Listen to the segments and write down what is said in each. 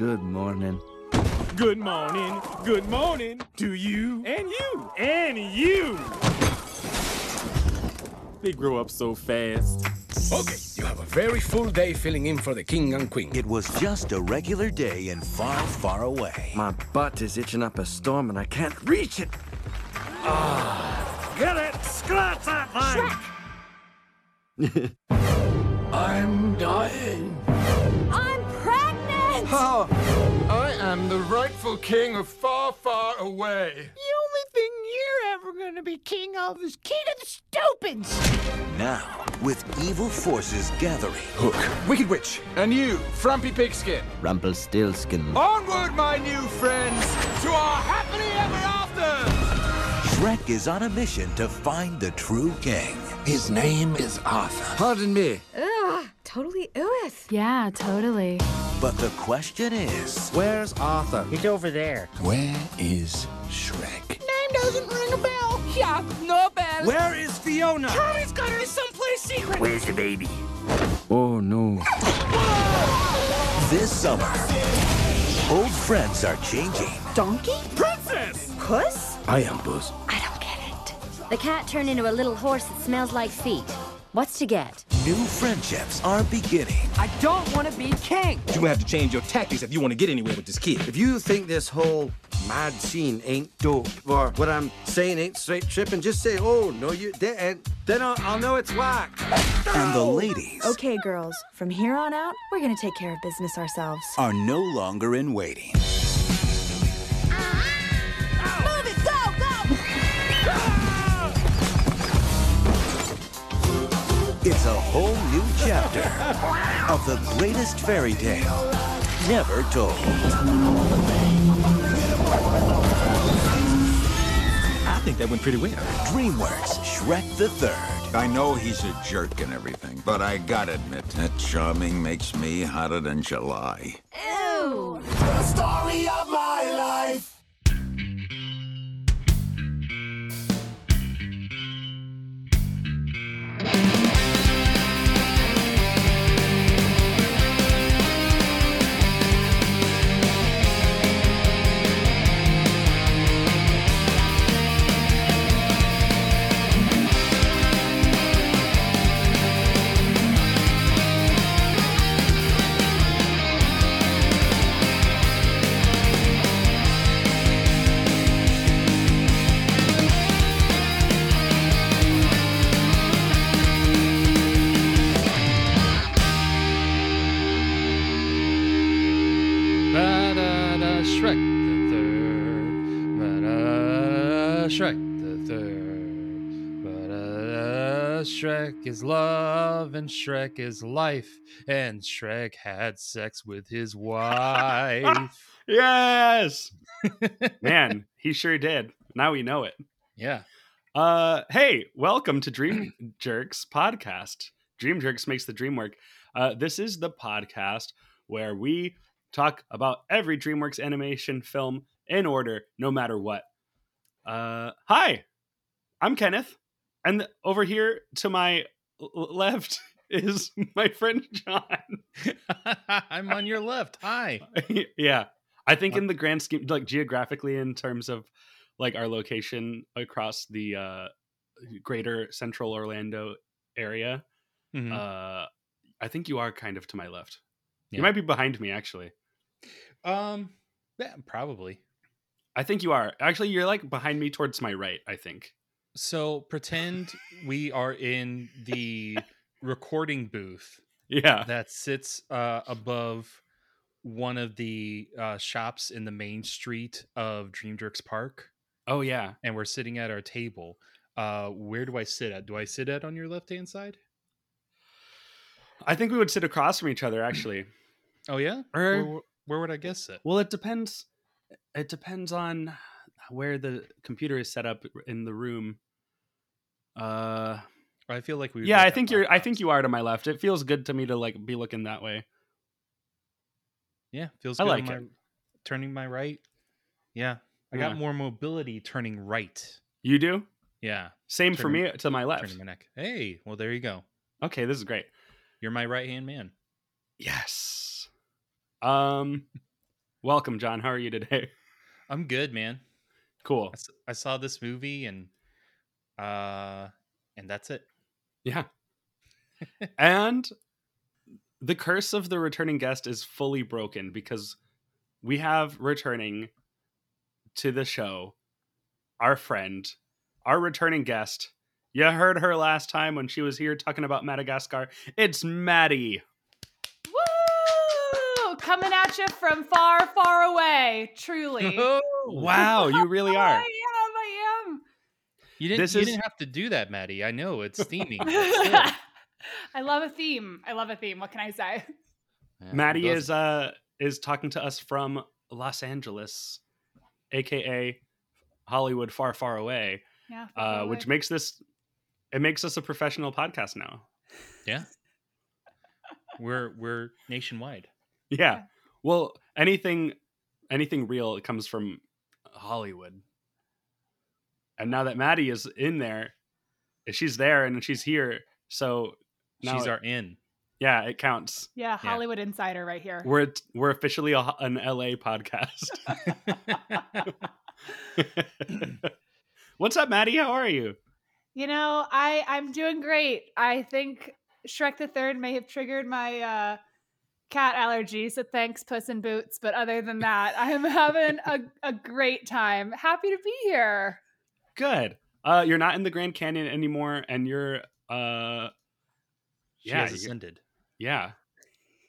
Good morning. Good morning, good morning to you and you and you. They grow up so fast. Okay, you have a very full day filling in for the king and queen. It was just a regular day and far, far away. My butt is itching up a storm and I can't reach it. Ah, get it! Scratch that thing! I'm dying. I'm pregnant! Oh, I am the rightful king of far, far away. The only thing you're ever gonna be king of is king of the stupids. Now, with evil forces gathering, Hook, Wicked Witch, and you, Frumpy Pigskin. Rumpelstiltskin. Onward, my new friends, to our happily ever after. Shrek is on a mission to find the true king. His name is Arthur. Pardon me. Ugh, totally ooeth. Yeah, totally. But the question is, Where's Arthur? He's over there. Where is Shrek? Name doesn't ring a bell. Yeah, no bell. Where is Fiona? Charlie's got her in someplace secret. Where's the baby? Oh no. this summer, old friends are changing. Donkey? Princess! Puss? I am Puss. I don't get it. The cat turned into a little horse that smells like feet. What's to get? New friendships are beginning. I don't want to be king. You're have to change your tactics if you want to get anywhere with this kid. If you think this whole mad scene ain't dope, or what I'm saying ain't straight tripping, just say, oh, no, you didn't. Then I'll, I'll know it's whack. And the ladies Okay, girls, from here on out, we're gonna take care of business ourselves. are no longer in waiting. It's a whole new chapter of the greatest fairy tale never told. I think that went pretty well. DreamWorks Shrek the Third. I know he's a jerk and everything, but I gotta admit, that charming makes me hotter than July. Ew! Ba-da-da, Shrek is love and Shrek is life, and Shrek had sex with his wife. Yes. Man, he sure did. Now we know it. yeah. Uh hey, welcome to Dream Jerks podcast. Dream Jerks makes the dream work. Uh this is the podcast where we talk about every DreamWorks animation film in order, no matter what. Uh hi. I'm Kenneth. And over here to my left is my friend John. I'm on your left. Hi. yeah. I think in the grand scheme, like geographically, in terms of like our location across the uh, greater central Orlando area, Mhm. uh, I think you are kind of to my left. Yeah. You might be behind me, actually. um, yeah, probably. I think you are. Actually, you're like behind me towards my right, I think. So pretend we are in the recording booth Yeah. that sits uh, above one of the uh, shops in the main street of Dreamjerks Park, Oh, yeah. and we're sitting at our table. Uh, where do I sit at? Do I sit at on your left hand side? I think we would sit across from each other, actually. Oh yeah. Or- where, where would I guess it? Well, it depends. It depends on where the computer is set up in the room. Uh, I feel like we. yeah, I think you're. I think you are to my left. It feels good to me to like be looking that way. Yeah, feels. I like my- it. Turning my right. Yeah, I Yeah. got more mobility turning right. You do Yeah, same for me to my left. turning my neck. Hey, well there you go. Okay, this is great. You're my right hand man. Yes. Um. Welcome, John. How are you today? I'm good, man. Cool. I saw this movie and uh and that's it. Yeah. and the curse of the returning guest is fully broken because we have returning to the show our friend, our returning guest. You heard her last time when she was here talking about Madagascar. It's Maddie. Woo! Coming at you from far, far away. Truly. Wow, you really are. I are. am. I am. You didn't This you is- didn't have to do that, Maddie. I know it's steaming. but still. I love a theme. I love a theme. What can I say? Yeah, Maddie doesn't? is uh is talking to us from Los Angeles, aka Hollywood far far away. Yeah. uh, which makes this it makes us a professional podcast now. Yeah. We're we're nationwide. Yeah. Yeah. Well, anything anything real comes from Hollywood. And now that Maddie is in there, she's there and she's here, so now She's it- our in. yeah, it counts. yeah, Hollywood insider right here. We're we're officially a, an LA podcast. What's up, Maddie? How are you? You know, I I'm doing great. I think Shrek the Third may have triggered my uh, cat allergy, so thanks, Puss in Boots. But other than that, I'm having a, a great time. Happy to be here. Good. Uh, you're not in the Grand Canyon anymore, and you're uh, She Yeah, has you- ascended. yeah,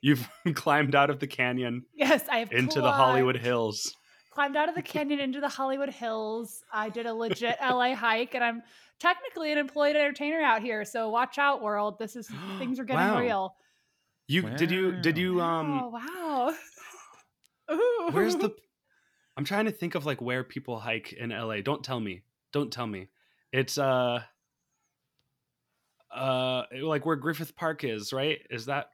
you've climbed out of the canyon Yes, I have into the Hollywood Hills. Climbed out of the canyon into the Hollywood Hills. I did a legit LA hike, and I'm technically an employed entertainer out here. So watch out, world. This is things are getting Wow. real. You did you did you um? oh wow. Ooh. Where's the? I'm trying to think of like where people hike in LA. Don't tell me. Don't tell me. It's uh. Uh, like where Griffith Park is, right? Is that,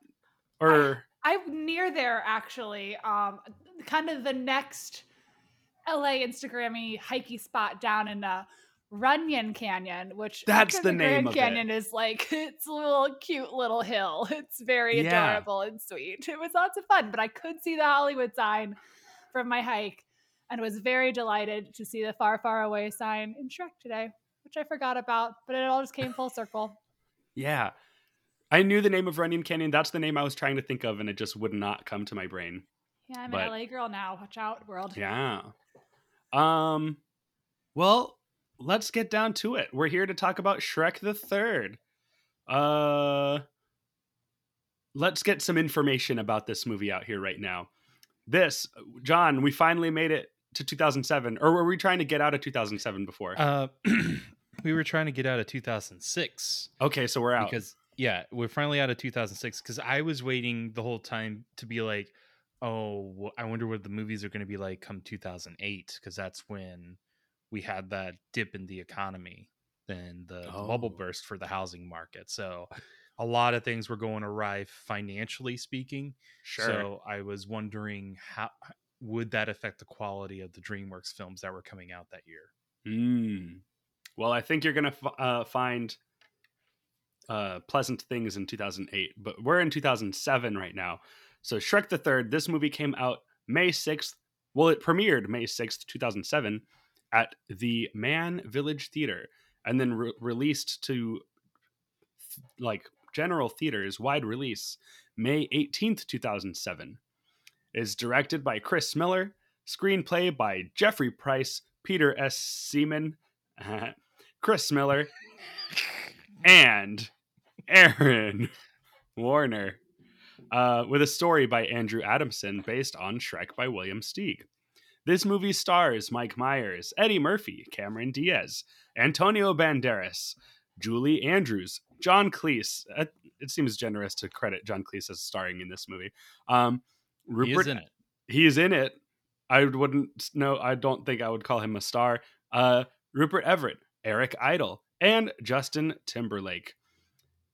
or I'm near there actually. Um, kind of the next LA Instagrammy hikey spot down in uh, Runyon Canyon, which That's after the name Grand of it. Canyon is like it's a little cute little hill. It's very Yeah. adorable and sweet. It was lots of fun, but I could see the Hollywood sign from my hike, and was very delighted to see the far, far away sign in Shrek today, which I forgot about, but it all just came full circle. yeah, I knew the name of Runyon Canyon. That's the name I was trying to think of, and it just would not come to my brain. Yeah, I'm But- an LA girl now. Watch out, world. Yeah. Um well, let's get down to it. We're here to talk about Shrek the 3rd. Uh let's get some information about this movie out here right now. This, John, we finally made it to 2007 or were we trying to get out of 2007 before? Uh we were trying to get out of 2006. okay, so we're out. because yeah we're finally out of 2006 because i was waiting the whole time to be like oh i wonder what the movies are going to be like come 2008 because that's when we had that dip in the economy and the, the bubble Oh. burst for the housing market so a lot of things were going awry financially speaking sure. so i was wondering how would that affect the quality of the dreamworks films that were coming out that year Mm. Well, I think you're gonna f- uh, find uh, pleasant things in 2008, but we're in 2007 right now. So Shrek the Third, this movie came out May 6th. Well, it premiered May 6th, 2007, at the Mann Village Theater, and then re- released to th- like general theaters, wide release, May 18th, 2007. Is directed by Chris Miller, screenplay by Jeffrey Price, Peter S. Seaman, Chris Miller, and Aaron Warner, uh, with a story by Andrew Adamson based on Shrek by William Steig. This movie stars Mike Myers, Eddie Murphy, Cameron Diaz, Antonio Banderas, Julie Andrews, John Cleese. Uh, it seems generous to credit John Cleese as starring in this movie. Um, Rupert, he is in it he is in it. I wouldn't know. I don't think I would call him a star. Uh, Rupert Everett, Eric Idle, and Justin Timberlake.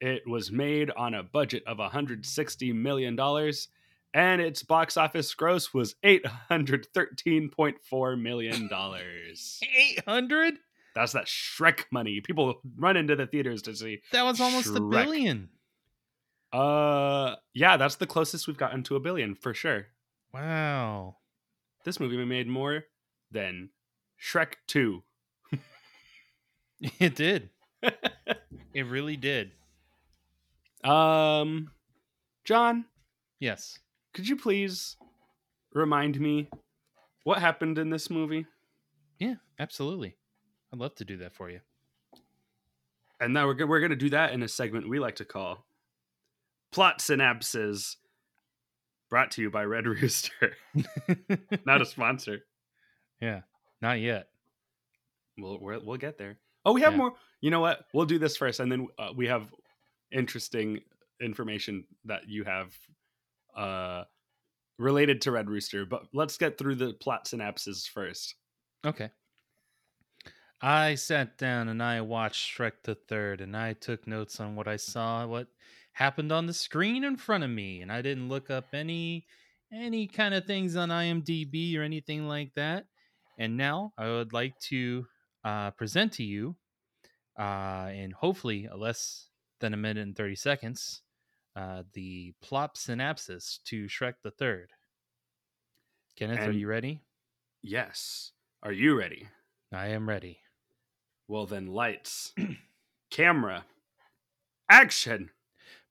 It was made on a budget of 160 million dollars, and its box office gross was 813.4 million dollars. 800 That's that Shrek money. People run into the theaters to see. that was almost a billion Uh, yeah, that's the closest we've gotten to a billion for sure. wow this movie made more than Shrek 2. It did. it really did. Um, John, Yes. Could you please remind me what happened in this movie? Yeah, absolutely. I'd love to do that for you. And now we're, go- we're going to do that in a segment we like to call Plot Synapses, brought to you by Red Rooster. Not a sponsor. Yeah, not yet. We'll, we'll, we'll get there. Oh, we have Yeah. more. You know what? We'll do this first, and then uh, we have interesting information that you have uh, related to Red Rooster. But let's get through the plot synapses first. Okay. I sat down and I watched Shrek the Third, and I took notes on what I saw, what happened on the screen in front of me, and I didn't look up any any kind of things on IMDb or anything like that. And now I would like to uh, present to you, uh, in hopefully less than a minute and thirty seconds, uh, the plop synopsis to Shrek the Third. Kenneth, are you ready? Yes. Are you ready? I am ready. Well, then, lights, camera, action.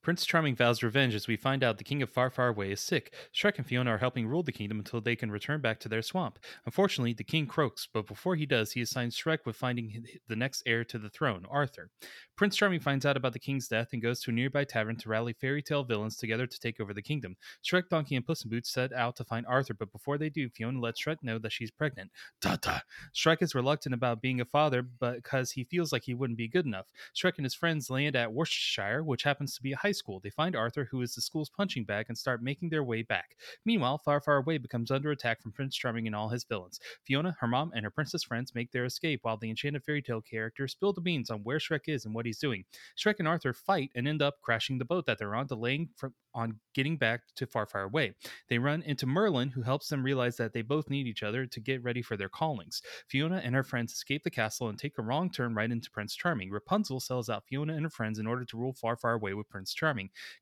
Prince Charming vows revenge as we find out the King of Far Far Away is sick. Shrek and Fiona are helping rule the kingdom until they can return back to their swamp. Unfortunately, the king croaks, but before he does, he assigns Shrek with finding the next heir to the throne, Arthur. Prince Charming finds out about the king's death and goes to a nearby tavern to rally fairy tale villains together to take over the kingdom. Shrek, Donkey, and Puss in Boots set out to find Arthur, but before they do, Fiona lets Shrek know that she's pregnant. Ta-ta! Shrek is reluctant about being a father because he feels like he wouldn't be good enough. Shrek and his friends land at Worcestershire, which happens to be a high school. They find Arthur, who is the school's punching bag, and start making their way back. Meanwhile, Far Far Away becomes under attack from Prince Charming and all his villains. Fiona, her mom, and her princess friends make their escape, while the enchanted fairy tale characters spill the beans on where Shrek is and what he's doing. Shrek and Arthur fight and end up crashing the boat that they're on, delaying from, on getting back to Far Far Away. They run into Merlin, who helps them realize that they both need each other to get ready for their callings. Fiona and her friends escape the castle and take a wrong turn right into Prince Charming. Rapunzel sells out Fiona and her friends in order to rule Far Far Away with Prince Charming.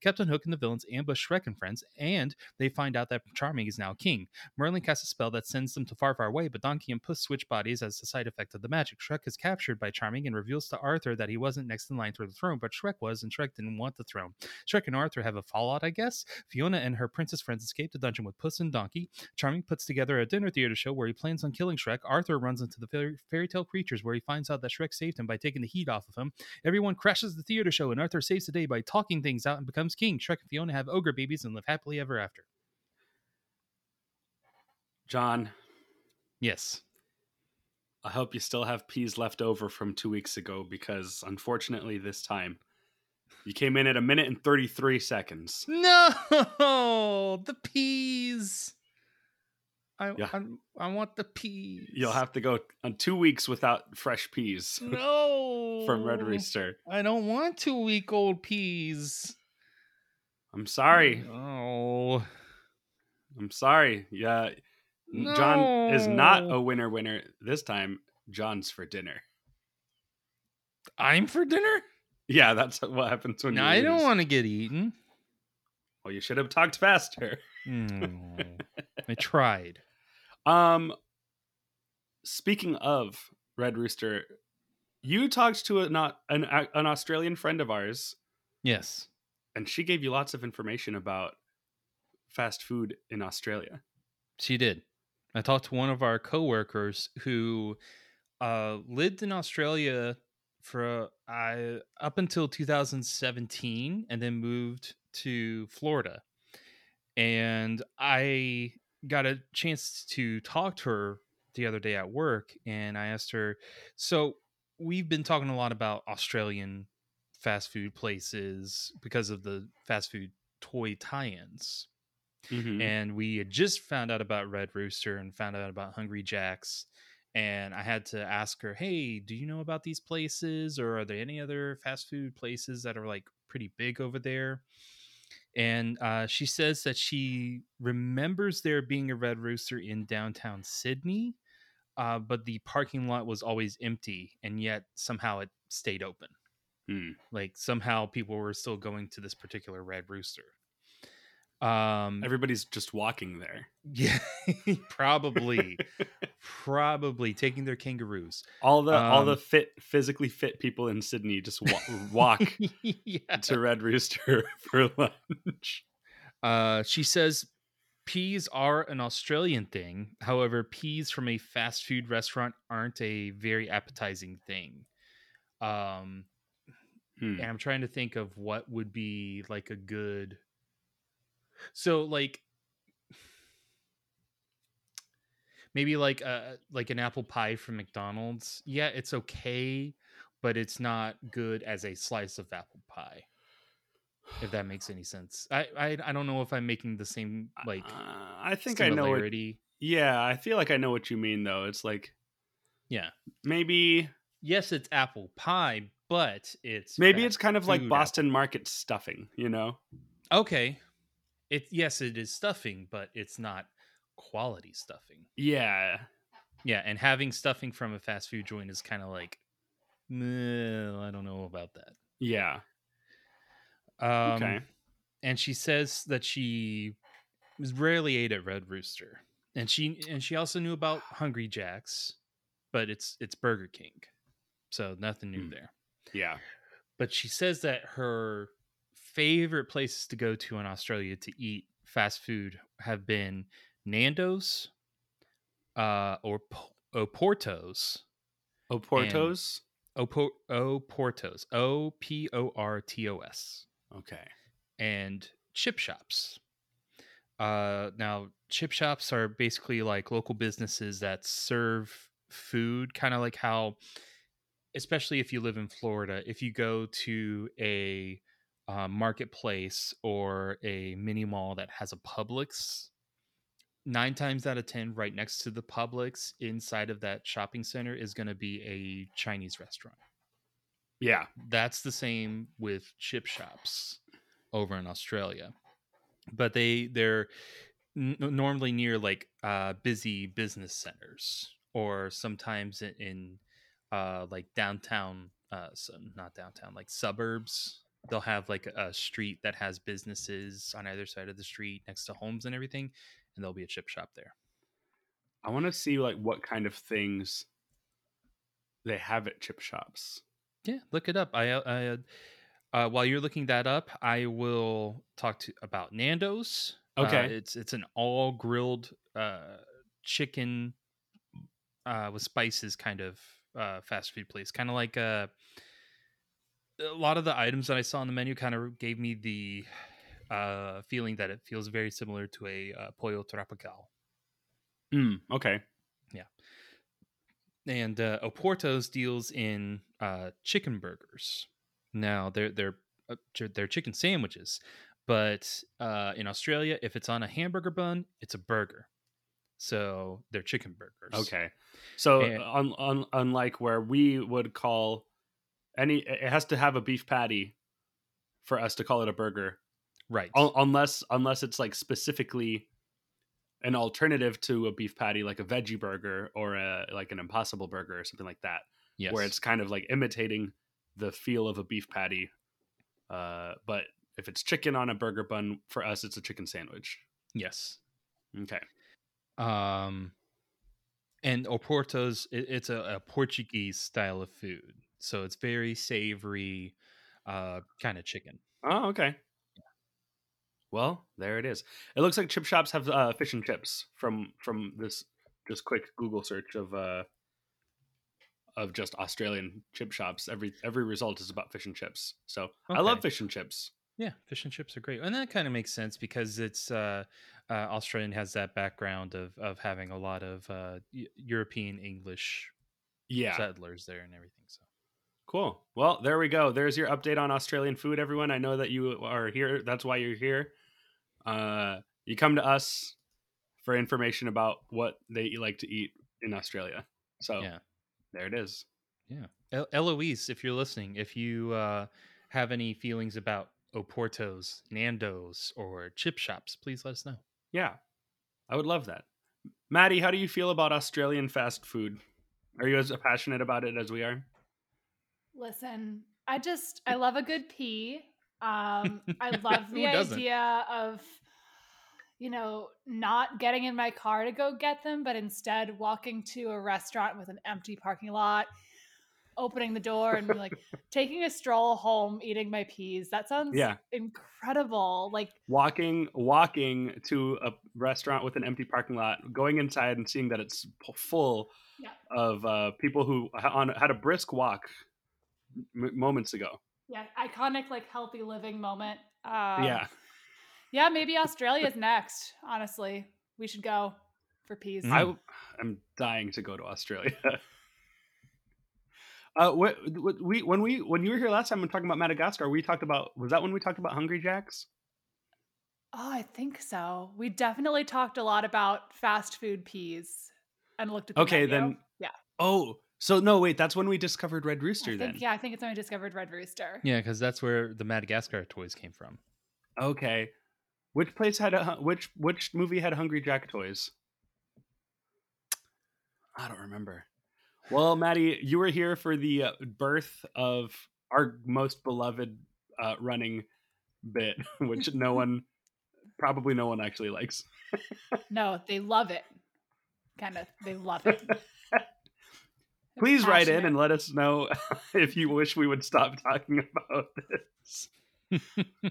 Captain Hook and the villains ambush Shrek and friends, and they find out that Charming is now king. Merlin casts a spell that sends them to Far Far Away, but Donkey and Puss switch bodies as a side effect of the magic. Shrek is captured by Charming and reveals to Arthur that he wasn't next in line for the throne, but Shrek was, and Shrek didn't want the throne. Shrek and Arthur have a fallout, I guess. Fiona and her princess friends escape the dungeon with Puss and Donkey. Charming puts together a dinner theater show where he plans on killing Shrek. Arthur runs into the fairy, fairy tale creatures where he finds out that Shrek saved him by taking the heat off of him. Everyone crashes the theater show, and Arthur saves the day by talking things out and becomes king. Shrek and Fiona have ogre babies and live happily ever after. John, Yes. I hope you still have peas left over from two weeks ago because unfortunately, this time you came in at a minute and 33 seconds. No, the peas. I, Yeah. I, I want the peas. You'll have to go on uh, two weeks without fresh peas no from Red Rooster. I don't want two week old peas. I'm sorry. Oh, I'm sorry. Yeah. John is not a winner winner this time. John's for dinner. I'm for dinner. Yeah, that's what happens when No, you I don't want to get eaten. Well, you should have talked faster. No, I tried. Um speaking of Red Rooster, you talked to a, not an an Australian friend of ours Yes. and she gave you lots of information about fast food in Australia. She did. I talked to one of our coworkers who uh, lived in Australia for uh, up until 2017 and then moved to Florida. And I got a chance to talk to her the other day at work and I asked her, so we've been talking a lot about Australian fast food places because of the fast food toy tie-ins Mhm. and we had just found out about Red Rooster and found out about Hungry Jacks. And I had to ask her, "Hey, do you know about these places, or are there any other fast food places that are like pretty big over there?" And uh, she says that she remembers there being a Red Rooster in downtown Sydney, uh, but the parking lot was always empty, and yet somehow it stayed open. Hmm. Like somehow people were still going to this particular Red Rooster. Um, Everybody's just walking there. yeah, probably, probably taking their kangaroos. All the all the Um, fit physically fit people in Sydney just wa- walk yeah. to Red Rooster for lunch. Uh, she says peas are an Australian thing. However, peas from a fast food restaurant aren't a very appetizing thing. Um, Hmm. and I'm trying to think of what would be like a good. So like maybe like a like an apple pie from McDonald's. Yeah, it's okay, but it's not good as a slice of apple pie. If that makes any sense. I I, I don't know if I'm making the same like Uh, I think I know what. Yeah, I feel like I know what you mean though. It's like Yeah. maybe Yes, it's apple pie, but it's maybe it's kind of like Boston market stuffing, you know? Okay. It yes, it is stuffing, but it's not quality stuffing. Yeah. Yeah, and having stuffing from a fast food joint is kind of like, "Meh, I don't know about that. Yeah. Um, Okay. And she says that she was rarely ate at Red Rooster, and she and she also knew about Hungry Jacks, but it's it's Burger King, so nothing new Hmm. there. Yeah. But she says that her favorite places to go to in Australia to eat fast food have been Nando's, uh, or Oporto's, Oporto's? Opo- Oporto's, O P O R T O S. Okay. and chip shops. Uh, now, chip shops are basically like local businesses that serve food, kind of like how, especially if you live in Florida, if you go to a uh, marketplace or a mini mall that has a Publix, nine times out of 10, right next to the Publix inside of that shopping center is going to be a Chinese restaurant Yeah. that's the same with chip shops over in Australia. But they they're n- normally near like uh busy business centers or sometimes in, in uh like downtown uh so not downtown like suburbs they'll have like a, a street that has businesses on either side of the street next to homes and everything and there'll be a chip shop there I want to see like what kind of things they have at chip shops. Yeah, look it up. I, I uh, uh, while you're looking that up, I will talk to about Nando's. Uh, Okay. it's it's an all grilled uh, chicken uh, with spices kind of uh, fast food place, kind of like uh, a lot of the items that I saw on the menu kind of gave me the uh, feeling that it feels very similar to a uh, pollo tropical. Mm, okay. Yeah. And uh, Oporto's deals in uh, chicken burgers. Now they're they're uh, they're chicken sandwiches, but uh, in Australia, if it's on a hamburger bun, it's a burger. So they're chicken burgers. Okay. So And- un, un, unlike where we would call any it has to have a beef patty for us to call it a burger. right. Un- unless unless it's like specifically an alternative to a beef patty like a veggie burger or a like an impossible burger or something like that yes. where it's kind of like imitating the feel of a beef patty uh but if it's chicken on a burger bun for us it's a chicken sandwich yes. okay Um, and Oporto's it, it's a, a Portuguese style of food, so it's very savory, uh, kind of chicken. oh okay. Well there it is. It looks like chip shops have uh fish and chips from from this just quick google search of uh of just australian chip shops. Every every result is about fish and chips. So i love fish and chips. Yeah, fish and chips are great, and that kind of makes sense because it's uh, uh, Australian has that background of of having a lot of uh, European English yeah. settlers there and everything. So Cool. Well, there we go. There's your update on Australian food, everyone. I know that you are here. That's why you're here. Uh, you come to us for information about what they like to eat in Australia. So yeah, there it is. yeah. El- Eloise, if you're listening, if you uh, have any feelings about Oporto's, Nando's, or chip shops, please let us know. Yeah, I would love that. Maddie, how do you feel about Australian fast food? Are you as passionate about it as we are? Listen, I just I love a good pee. Um, I love the idea of you know, not getting in my car to go get them, but instead walking to a restaurant with an empty parking lot, opening the door and like taking a stroll home, eating my peas. That sounds Yeah. incredible. Like walking walking to a restaurant with an empty parking lot going inside and seeing that it's full Yeah. of uh, people who on, had a brisk walk m- moments ago yeah, iconic like healthy living moment. Um, yeah Yeah, maybe Australia's next. Honestly, we should go for peas. I'm dying to go to australia uh what, what we when we when you were here last time and talking about madagascar we talked about was that when we talked about hungry jacks Oh, I think so. We definitely talked a lot about fast food peas and looked at the Okay, menu. then- yeah, oh so no wait that's when we discovered red rooster I then yeah, I think it's when I discovered Red Rooster. Yeah, because that's where the Madagascar toys came from. Okay. Which place had a which which movie had Hungry Jack toys? I don't remember. Well, Maddie, you were here for the uh, birth of our most beloved uh, running bit, which no one, probably no one actually likes. No, they love it. Kind of, they love it. Please write in and let us know if you wish we would stop talking about this.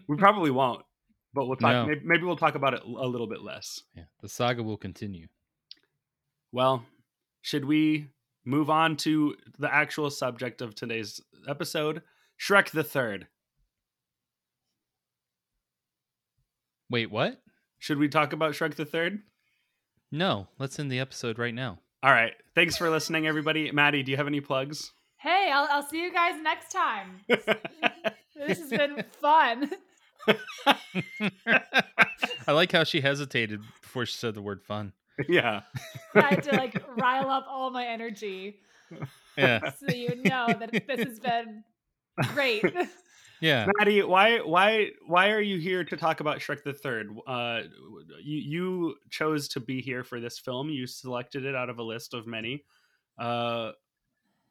we probably won't, but we'll talk. No. Maybe, maybe we'll talk about it a little bit less. Yeah, the saga will continue. Well, should we move on to the actual subject of today's episode? Shrek the Third. Wait, what? Should we talk about Shrek the Third? No, let's end the episode right now. All right. Thanks for listening, everybody. Maddie, do you have any plugs? Hey, I'll, I'll see you guys next time. this has been fun. I like how she hesitated before she said the word fun. yeah. I had to like rile up all my energy Yeah. so you know that this has been great. Yeah. Maddie, why why why are you here to talk about Shrek the Third? Uh, you you chose to be here for this film. You selected it out of a list of many. Uh,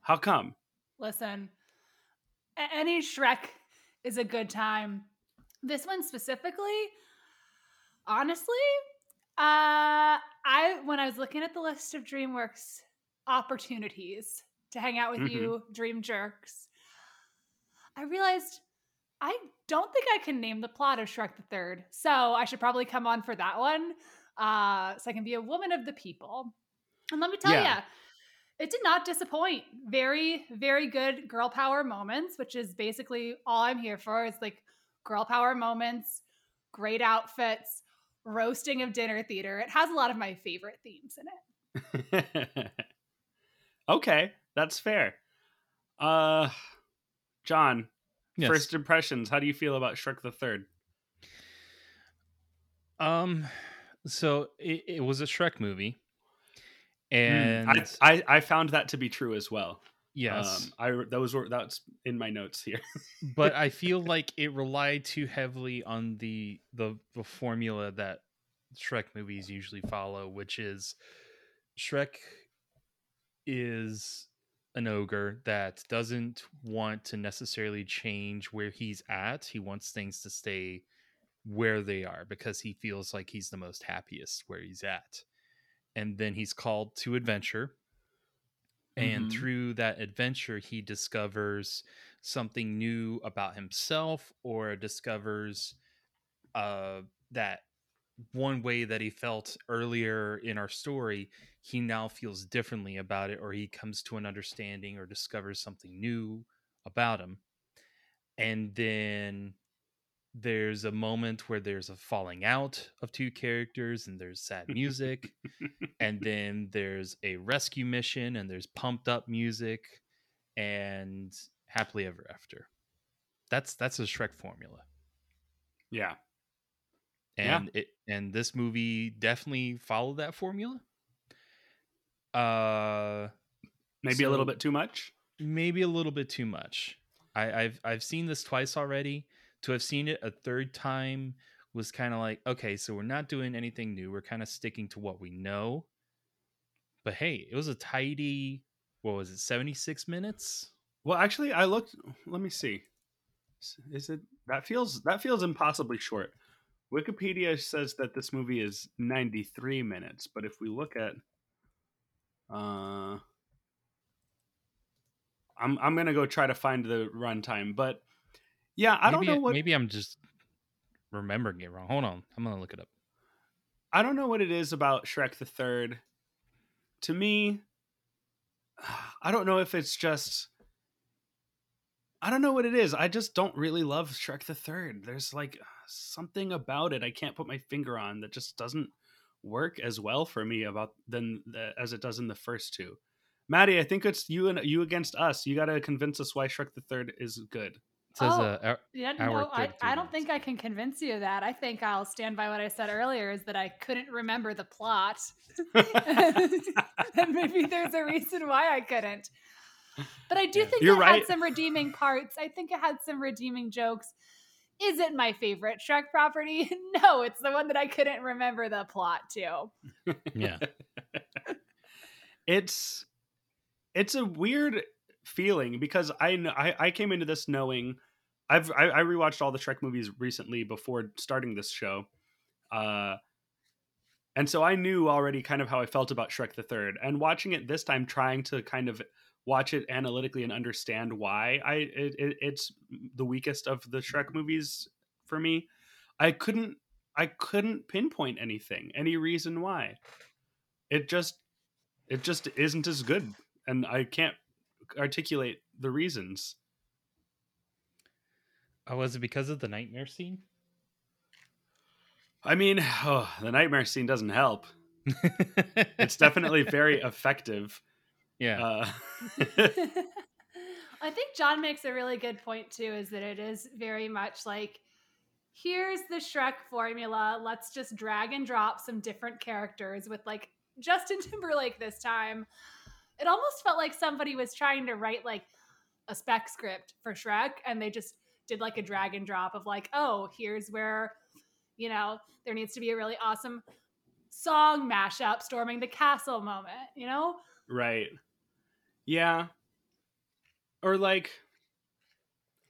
how come? Listen, any Shrek is a good time. This one specifically, honestly, uh, I when I was looking at the list of DreamWorks opportunities to hang out with Mhm. you, Dream Jerks, I realized I don't think I can name the plot of Shrek the Third, so I should probably come on for that one, uh, so I can be a woman of the people. And let me tell Yeah. you, it did not disappoint. Very, very good girl power moments, which is basically all I'm here for. Is like girl power moments, great outfits, roasting of dinner theater. It has a lot of my favorite themes in it. okay, that's fair. Uh, John, Yes. first impressions. How do you feel about Shrek the Third? Um, so it, it was a Shrek movie, and I, I I found that to be true as well. yes, Um, I those were that's in my notes here. but I feel like it relied too heavily on the the the formula that Shrek movies usually follow, which is Shrek is an ogre that doesn't want to necessarily change where he's at. He wants things to stay where they are because he feels like he's the most happiest where he's at. And then he's called to adventure. And Mhm. through that adventure, he discovers something new about himself or discovers uh, that one way that he felt earlier in our story, he now feels differently about it, or he comes to an understanding or discovers something new about him. And then there's a moment where there's a falling out of two characters and there's sad music and then there's a rescue mission and there's pumped up music and happily ever after that's that's a shrek formula yeah. Yeah. and it and this movie definitely followed that formula uh Maybe a little bit too much. maybe a little bit too much I, i've i've seen this twice already to have seen it a third time was kind of like okay so we're not doing anything new we're kind of sticking to what we know but hey it was a tidy what was it 76 minutes Well, actually, I looked. Let me see. Is it that feels that feels impossibly short? Wikipedia says that this movie is 93 minutes, but if we look at uh I'm I'm going to go try to find the runtime, but yeah, I don't know what Maybe I'm just remembering it wrong. Hold on, I'm gonna look it up. I don't know what it is about Shrek the Third. To me, I don't know if it's just I don't know what it is. I just don't really love Shrek the Third. There's like something about it I can't put my finger on that just doesn't work as well for me about than the, as it does in the first two. Maddie, I think it's you and you against us. You got to convince us why Shrek the Third is good. It says Oh, uh, hour- Yeah, hour no, I, I don't think I can convince you of that. I think I'll stand by what I said earlier is that I couldn't remember the plot. and maybe there's a reason why I couldn't. But I do think You're it right. had some redeeming parts. I think it had some redeeming jokes. Is it my favorite Shrek property? No, it's the one that I couldn't remember the plot to. Yeah. it's it's a weird feeling because I know I, I came into this knowing I've I, I rewatched all the Shrek movies recently before starting this show, uh, and so I knew already kind of how I felt about Shrek the Third. And watching it this time, trying to kind of watch it analytically and understand why I it, it, it's the weakest of the Shrek mm-hmm. movies for me. I couldn't I couldn't pinpoint anything, any reason why. It just it just isn't as good, and I can't articulate the reasons. Oh, was it because of the nightmare scene? I mean, oh, the nightmare scene doesn't help. it's definitely very effective. Yeah. Uh, I think John makes a really good point too, is that it is very much like here's the Shrek formula. Let's just drag and drop some different characters with like Justin Timberlake this time. It almost felt like somebody was trying to write like a spec script for Shrek and they just did like a drag and drop of like, oh, here's where, you know, there needs to be a really awesome song mashup storming the castle moment, you know? right. Yeah. Or like,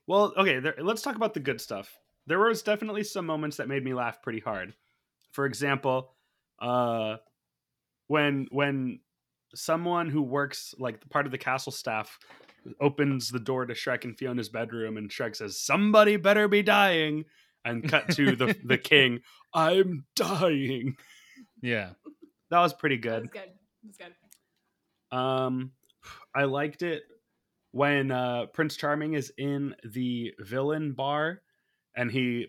well, okay. There, let's talk about the good stuff. There was definitely some moments that made me laugh pretty hard. For example, uh, when when someone who works like part of the castle staff opens the door to Shrek and Fiona's bedroom, and Shrek says, "Somebody better be dying," and cut to the the king. I'm dying. Yeah. That was pretty That good. was good. That was good. Um, I liked it when uh, Prince Charming is in the villain bar, and he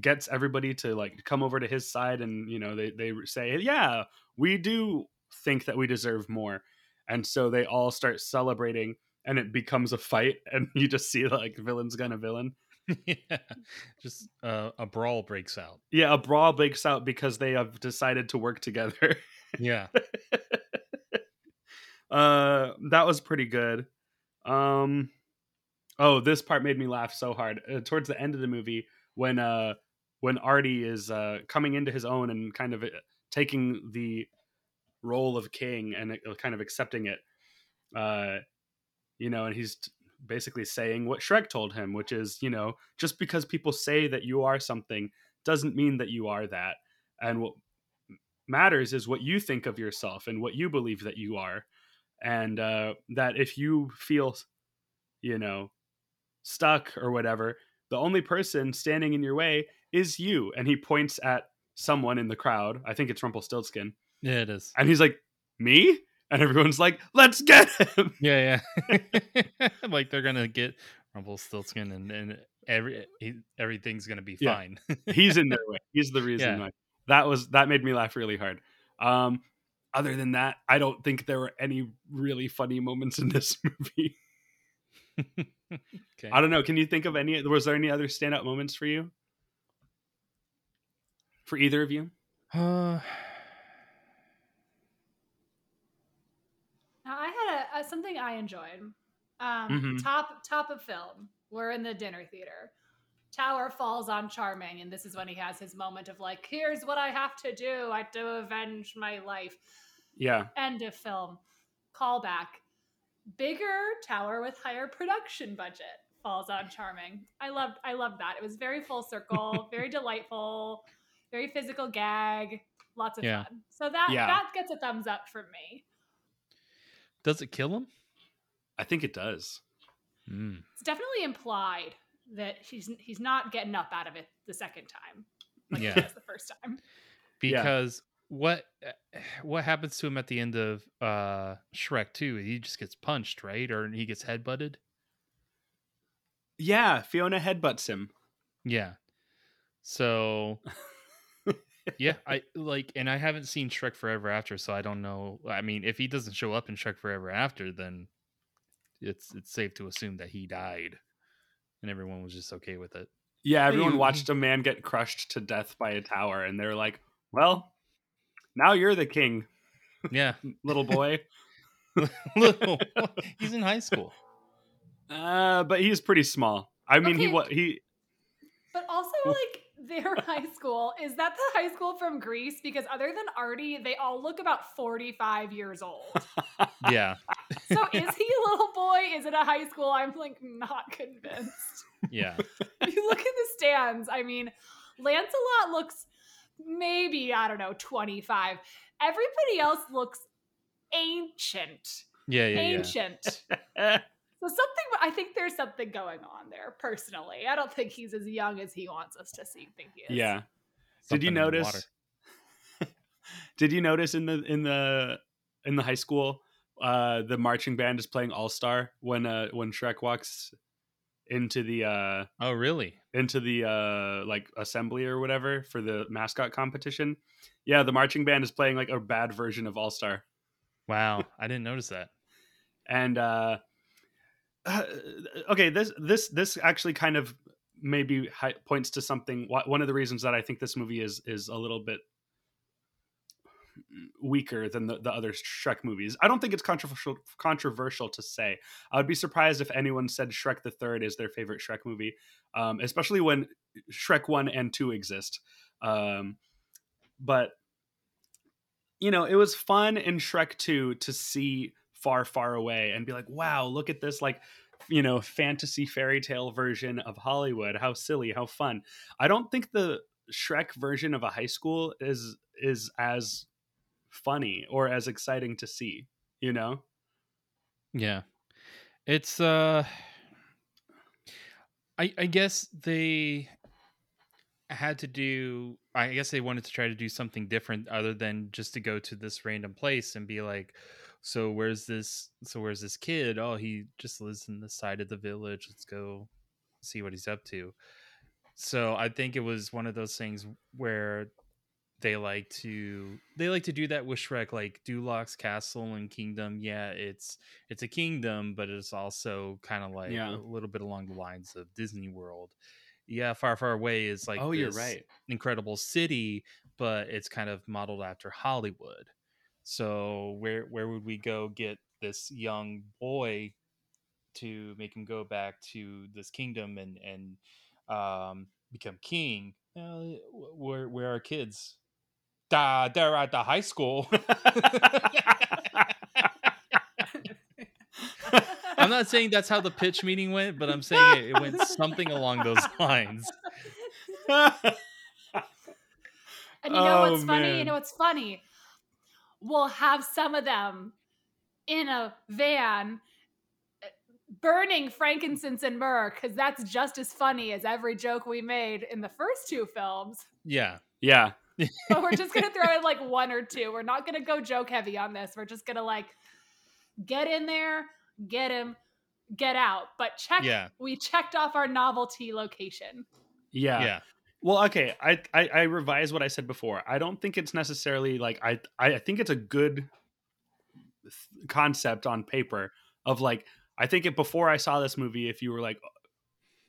gets everybody to like come over to his side, and you know they they say, "Yeah, we do think that we deserve more," and so they all start celebrating, and it becomes a fight, and you just see like villains gonna villain. yeah. Just uh, a brawl breaks out. Yeah, a brawl breaks out because they have decided to work together. Yeah. uh that was pretty good. Um oh this part made me laugh so hard. Uh, towards the end of the movie when uh when artie is uh coming into his own and kind of uh, taking the role of king and uh, kind of accepting it uh you know and he's t- basically saying what shrek told him which is you know just because people say that you are something doesn't mean that you are that. And what matters is what you think of yourself and what you believe that you are and uh, that if you feel you know stuck or whatever the only person standing in your way is you and he points at someone in the crowd i think it's rumpelstiltskin Yeah, it is. and he's like me and everyone's like let's get him Yeah, yeah. like they're gonna get Rumpelstiltskin, and and every he, everything's gonna be Yeah. fine. he's in their way he's the reason Yeah. why that was that made me laugh really hard um other than that i don't think there were any really funny moments in this movie okay. I don't know. Can you think of any? Was there any other standout moments for you? For either of you? Uh, Now, I had a, a something I enjoyed. Um, Mhm. Top top of film. We're in the dinner theater. Tower falls on Charming, and this is when he has his moment of like, "Here's what I have to do. I have to avenge my life." Yeah. End of film. Callback. Bigger tower with higher production budget falls on Charming. I loved I loved that. It was very full circle, very delightful. very physical gag, lots of Yeah. fun. So that Yeah. that gets a thumbs up from me. Does it kill him? I think it does. Mm. It's definitely implied that he's he's not getting up out of it the second time. Like Yeah. he was the first time. Because what what happens to him at the end of uh Shrek 2? He just gets punched, right? Or he gets headbutted? Yeah, Fiona headbutts him. Yeah. So yeah, I like and I haven't seen Shrek Forever After, so I don't know. I mean, if he doesn't show up in Shrek Forever After, then it's it's safe to assume that he died and everyone was just okay with it. Yeah, everyone watched a man get crushed to death by a tower, and they're like, "Well, now you're the king, Yeah. little boy." Little- He's in high school. uh, but he's pretty small. I mean, he Okay. what he But also like their high school, is that the high school from Grease? Because other than Artie, they all look about 45 years old. Yeah. So is he a little boy? Is it a high school? I'm like not convinced. Yeah. If you look in the stands, I mean, Lancelot looks maybe, I don't know, 25. Everybody else looks ancient. Yeah, yeah, yeah. Ancient. So something I think there's something going on there personally. I don't think he's as young as he wants us to see think he is. Yeah. Something Did you in the water. notice? did you notice in the in the in the high school, uh, the marching band is playing All Star when uh when Shrek walks into the uh Oh, really? into the uh like assembly or whatever for the mascot competition. Yeah, the marching band is playing like a bad version of All Star. Wow, I didn't notice that. and uh, uh, okay this this this actually kind of maybe points to something one of the reasons that i think this movie is is a little bit weaker than the, the other shrek movies. I don't think it's controversial controversial to say. I would be surprised if anyone said shrek the third is their favorite shrek movie um, especially when shrek 1 and 2 exist. Um, but you know, it was fun in Shrek 2 to see far, far away and be like, wow, look at this, like, you know, fantasy fairy tale version of Hollywood. How silly, how fun. I don't think the Shrek version of a high school is is as funny or as exciting to see, you know? Yeah. It's uh I I guess they had to do I guess they wanted to try to do something different other than just to go to this random place and be like so where's this so where's this kid? Oh, he just lives in the side of the village. Let's go see what he's up to. So I think it was one of those things where they like to they like to do that with Shrek, like Duloc's castle and kingdom. Yeah, it's it's a kingdom, but it's also kind of like Yeah. a little bit along the lines of Disney World. Yeah, far far away is like Oh, you're right. incredible city, but it's kind of modeled after Hollywood. So where where would we go get this young boy to make him go back to this kingdom and and um, become king? Uh, where where are kids? Da, they're at the high school. I'm not saying that's how the pitch meeting went, but I'm saying it, it went something along those lines. And you know Oh, what's funny? You know what's funny? We'll have some of them in a van uh, burning frankincense and myrrh because that's just as funny as every joke we made in the first two films. Yeah. Yeah. But we're just gonna throw in like one or two. We're not gonna go joke heavy on this. We're just gonna like get in there, get him, get out. But check Yeah. we checked off our novelty location. Yeah. Yeah. Well, okay. I, I I revise what I said before. I don't think it's necessarily like I I think it's a good th- concept on paper of like I think it before I saw this movie. If you were like,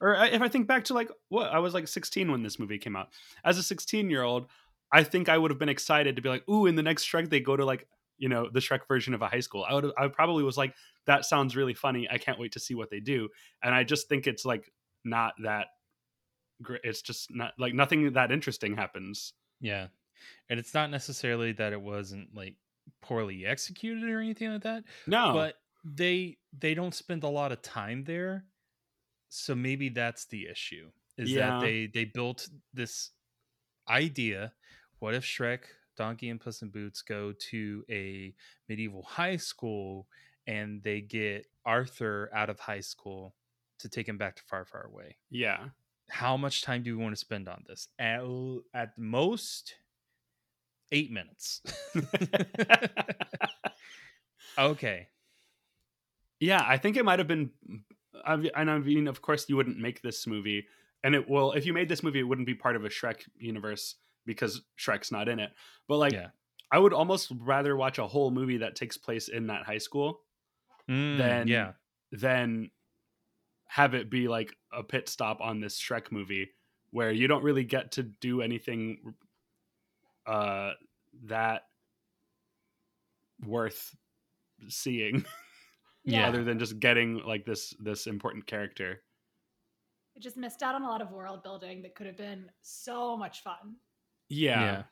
or if I think back to like what I was like 16 when this movie came out. As a 16 year old, I think I would have been excited to be like, ooh, in the next Shrek they go to like you know the Shrek version of a high school. I would I probably was like that sounds really funny. I can't wait to see what they do. And I just think it's like not that great. It's just not like nothing that interesting happens. Yeah. And it's not necessarily that it wasn't like poorly executed or anything like that. No. But they they don't spend a lot of time there. So maybe that's the issue. Is Yeah. that they they built this idea. What if Shrek, Donkey, and Puss in Boots go to a medieval high school and they get Arthur out of high school to take him back to far, far away? Yeah. How much time do we want to spend on this? At, at most, eight minutes. okay. Yeah, I think it might have been. I mean- And I mean, of course, you wouldn't make this movie, and it will. If you made this movie, it wouldn't be part of a Shrek universe because Shrek's not in it. But like, Yeah. I would almost rather watch a whole movie that takes place in that high school Mm, than yeah. than have it be like a pit stop on this Shrek movie where you don't really get to do anything uh that worth seeing Yeah. other than just getting like this this important character. It just missed out on a lot of world building that could have been so much fun. Yeah. Yeah.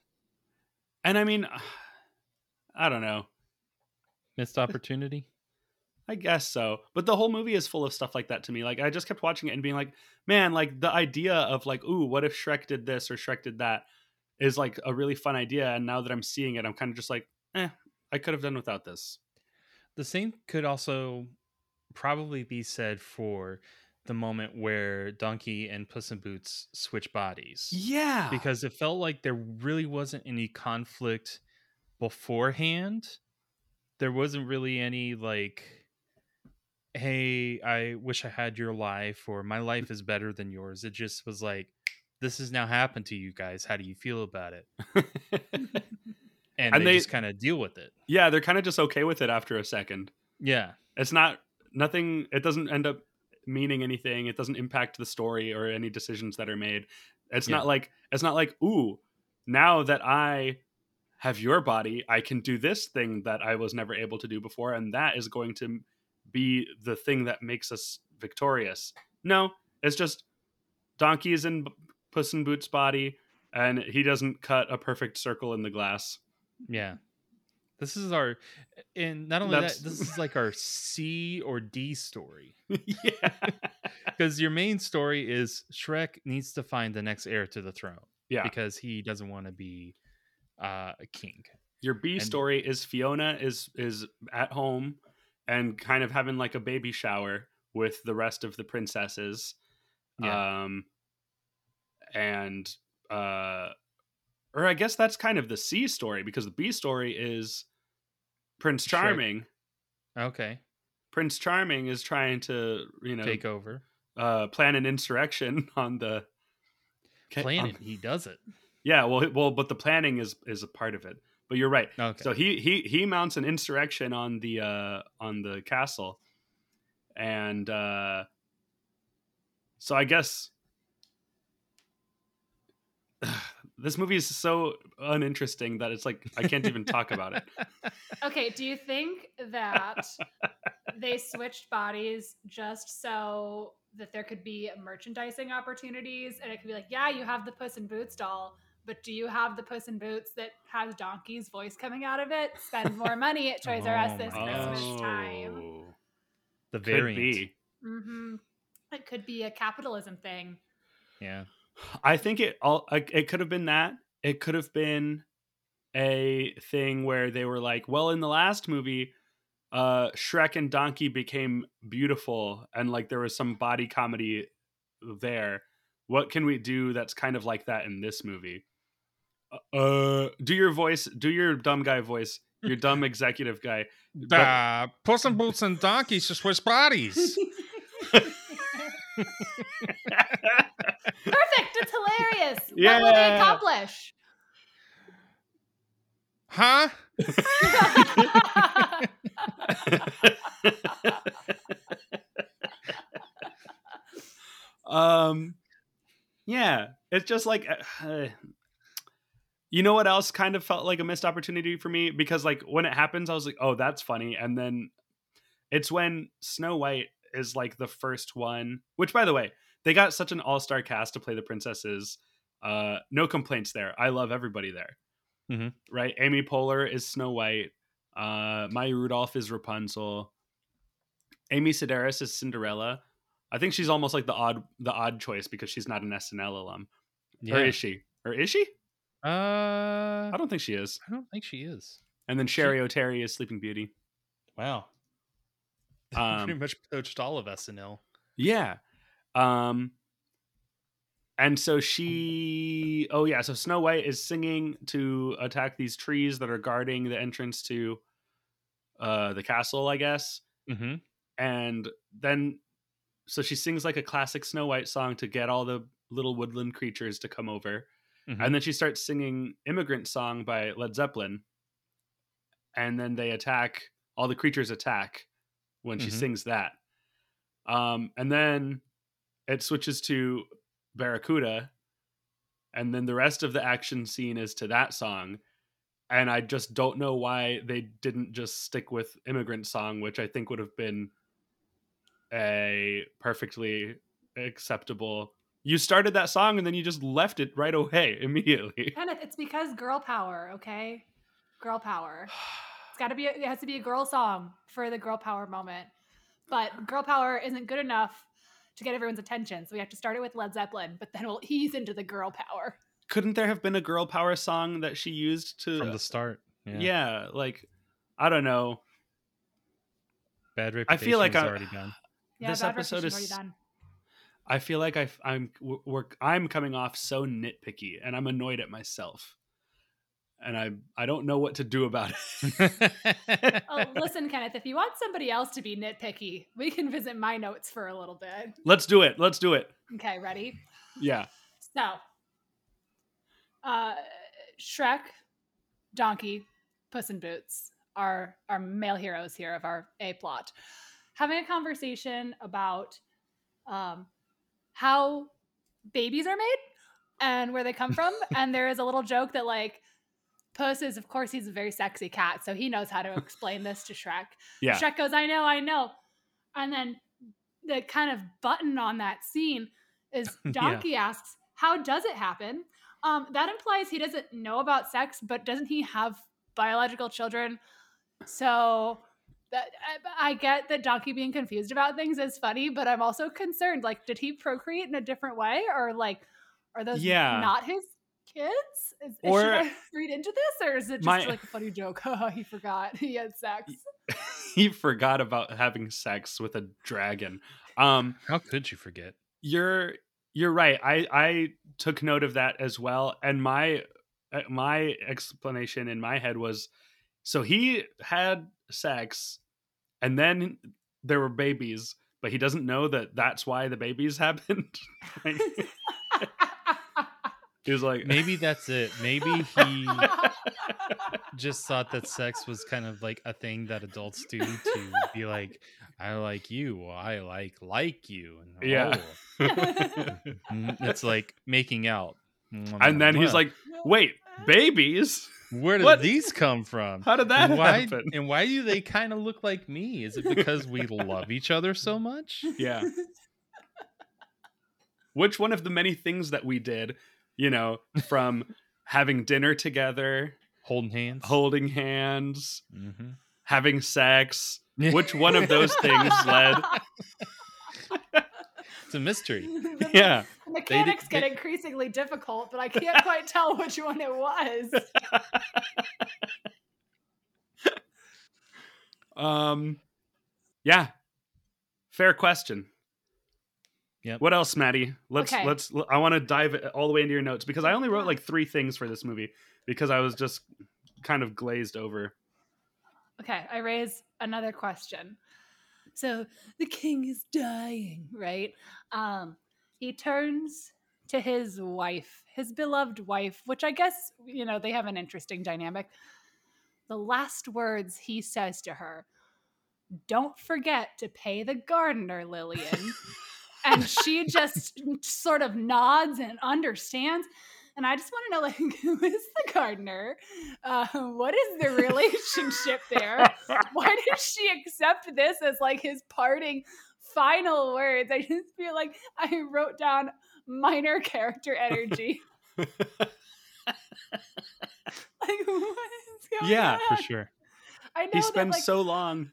And I mean I don't know. Missed opportunity. I guess so. But the whole movie is full of stuff like that to me. Like I just kept watching it and being like, man, like the idea of like, ooh, what if Shrek did this or Shrek did that is like a really fun idea. And now that I'm seeing it, I'm kind of just like, eh, I could have done without this. The same could also probably be said for the moment where Donkey and Puss in Boots switch bodies. Yeah. Because it felt like there really wasn't any conflict beforehand. There wasn't really any like hey, I wish I had your life or my mm. life is better than yours. It just was like this has now happened to you guys. How do you feel about it? and, And they, they- just kind of deal with it. yeah, they're kind of just okay with it after a second. Yeah. It's not nothing it doesn't end up meaning anything. It doesn't impact the story or any decisions that are made. It's Yeah. not like it's not like, ooh, now that I have your body, I can do this thing that I was never able to do before, and that is going to be the thing that makes us victorious. No, it's just Donkey is in Puss in Boots' body, and he doesn't cut a perfect circle in the glass. Yeah. This is our and not only That's- that, this is like our C or D story. yeah. Because your main story is Shrek needs to find the next heir to the throne. Yeah. Because he doesn't want to be uh, a king. Your B And- story is Fiona is is at home and kind of having like a baby shower with the rest of the princesses. Yeah. Um and uh or I guess that's kind of the C story because the B story is Prince. Charming. Okay. Prince Charming is trying to, you know, Take over. uh plan an insurrection on the Ca- Plan on-. He does it. Yeah, well, well, but the planning is is a part of it. But you're right. Okay. So he he he mounts an insurrection on the uh on the castle, and uh so I guess this movie is so uninteresting that it's like I can't even talk about it. Okay, do you think that they switched bodies just so that there could be merchandising opportunities and it could be like, yeah, you have the Puss in Boots doll, but do you have the Puss in Boots that has Donkey's voice coming out of it? Spend more money at Toys R Us Oh this my Christmas time. Oh, The could variant. be. hmm It could be a capitalism thing. Yeah. I think it all it could have been that. It could have been a thing where they were like, well, in the last movie, uh Shrek and Donkey became beautiful and like there was some body comedy there. What can we do that's kind of like that in this movie? Uh do your voice, do your dumb guy voice, your dumb executive guy. But- Uh, Puss in Boots and Donkeys should switch bodies. Perfect! It's hilarious! What will they Yeah. accomplish? huh? um yeah it's just like uh, you know what else kind of felt like a missed opportunity for me because like when it happens i was like oh that's funny and then it's when snow white is like the first one which by the way they got such an all-star cast to play the princesses uh no complaints there i love everybody there Mhm. right amy poehler is snow white uh maya rudolph is rapunzel amy sedaris is cinderella I think she's almost like the odd the odd choice because she's not an SNL alum. Or Yeah. is she? Or is she? Uh, I don't think she is. I don't think she is. And then Cheri Oteri is Sleeping Beauty. Wow. Um, Pretty much poached all of SNL. Yeah. Um and so she oh yeah, so Snow White is singing to attack these trees that are guarding the entrance to uh the castle, I guess. Mm-hmm. And then so she sings like a classic Snow White song to get all the little woodland creatures to come over. Mhm. And then she starts singing Immigrant Song by Led Zeppelin. And then they attack all the creatures attack when she Mhm. sings that. Um, and then it switches to Barracuda, and then the rest of the action scene is to that song. And I just don't know why they didn't just stick with Immigrant Song, which I think would have been a perfectly acceptable. You started that song and then you just left it right away immediately. Kenneth, it's because girl power, okay? Girl power. It's got to be. It has to be a girl song for the girl power moment. But girl power isn't good enough to get everyone's attention, so we have to start it with Led Zeppelin. But then we'll ease into the girl power. Couldn't there have been a girl power song that she used to From the start. Yeah. Yeah, like I don't know. Bad I reputation feel like is I- already done. Yeah, This bad episode is- already done. I feel like I, I'm we're, I'm coming off so nitpicky, and I'm annoyed at myself, and I I don't know what to do about it. Oh, listen, Kenneth, if you want somebody else to be nitpicky, we can visit my notes for a little bit. Let's do it. Let's do it. Okay, ready? Yeah. So, uh, Shrek, Donkey, Puss in Boots are our male heroes here of our A plot, having a conversation about um, how babies are made and where they come from. and there is a little joke that like Puss is, of course, he's a very sexy cat, so he knows how to explain this to Shrek. Yeah. Shrek goes, "I know, I know," and then the kind of button on that scene is Yeah. Donkey asks, "How does it happen?" Um, that implies he doesn't know about sex, but doesn't he have biological children? So that I, I get that Donkey being confused about things is funny, but I'm also concerned. Like, did he procreate in a different way, or like, are those Yeah. not his kids? Is, is Or- should I read into this, or is it just My- like a funny joke? he forgot he had sex. he forgot about having sex with a dragon. Um, How could you forget? you're you're right. I I took note of that as well, and my uh, my explanation in my head was so he had sex, and then there were babies, but he doesn't know that that's why the babies happened. Like, he was like, Maybe that's it. Maybe he just thought that sex was kind of like a thing that adults do to be like, I like you, well, I like like you. And, Yeah. oh. Mm, it's like making out. and then he's like, wait, babies? Where did What? these come from? How did that and why, happen? And why do they kind of look like me? Is it because we love each other so much? Yeah. Which one of the many things that we did, you know, from having dinner together, holding hands, holding hands, Mhm. having sex, which one of those things led? It's a mystery. The- Yeah. the They did- mechanics get increasingly difficult, but I can't quite tell which one it was. Um, yeah. Fair question. Yep. What else, Maddie? Let's Okay. let's. I want to dive all the way into your notes because I only wrote like three things for this movie because I was just kind of glazed over. Okay, I raise another question. So the king is dying, right? Um, he turns to his wife, his beloved wife, which I guess, you know, they have an interesting dynamic. The last words he says to her Don't forget to pay the gardener, Lillian. and she just sort of nods and understands. And I just want to know, like, who is the gardener? Uh, what is the relationship there? Why did she accept this as like his parting final words? I just feel like I wrote down minor character energy. like, what is going Yeah, on? For sure. I know He that, spends like, so long.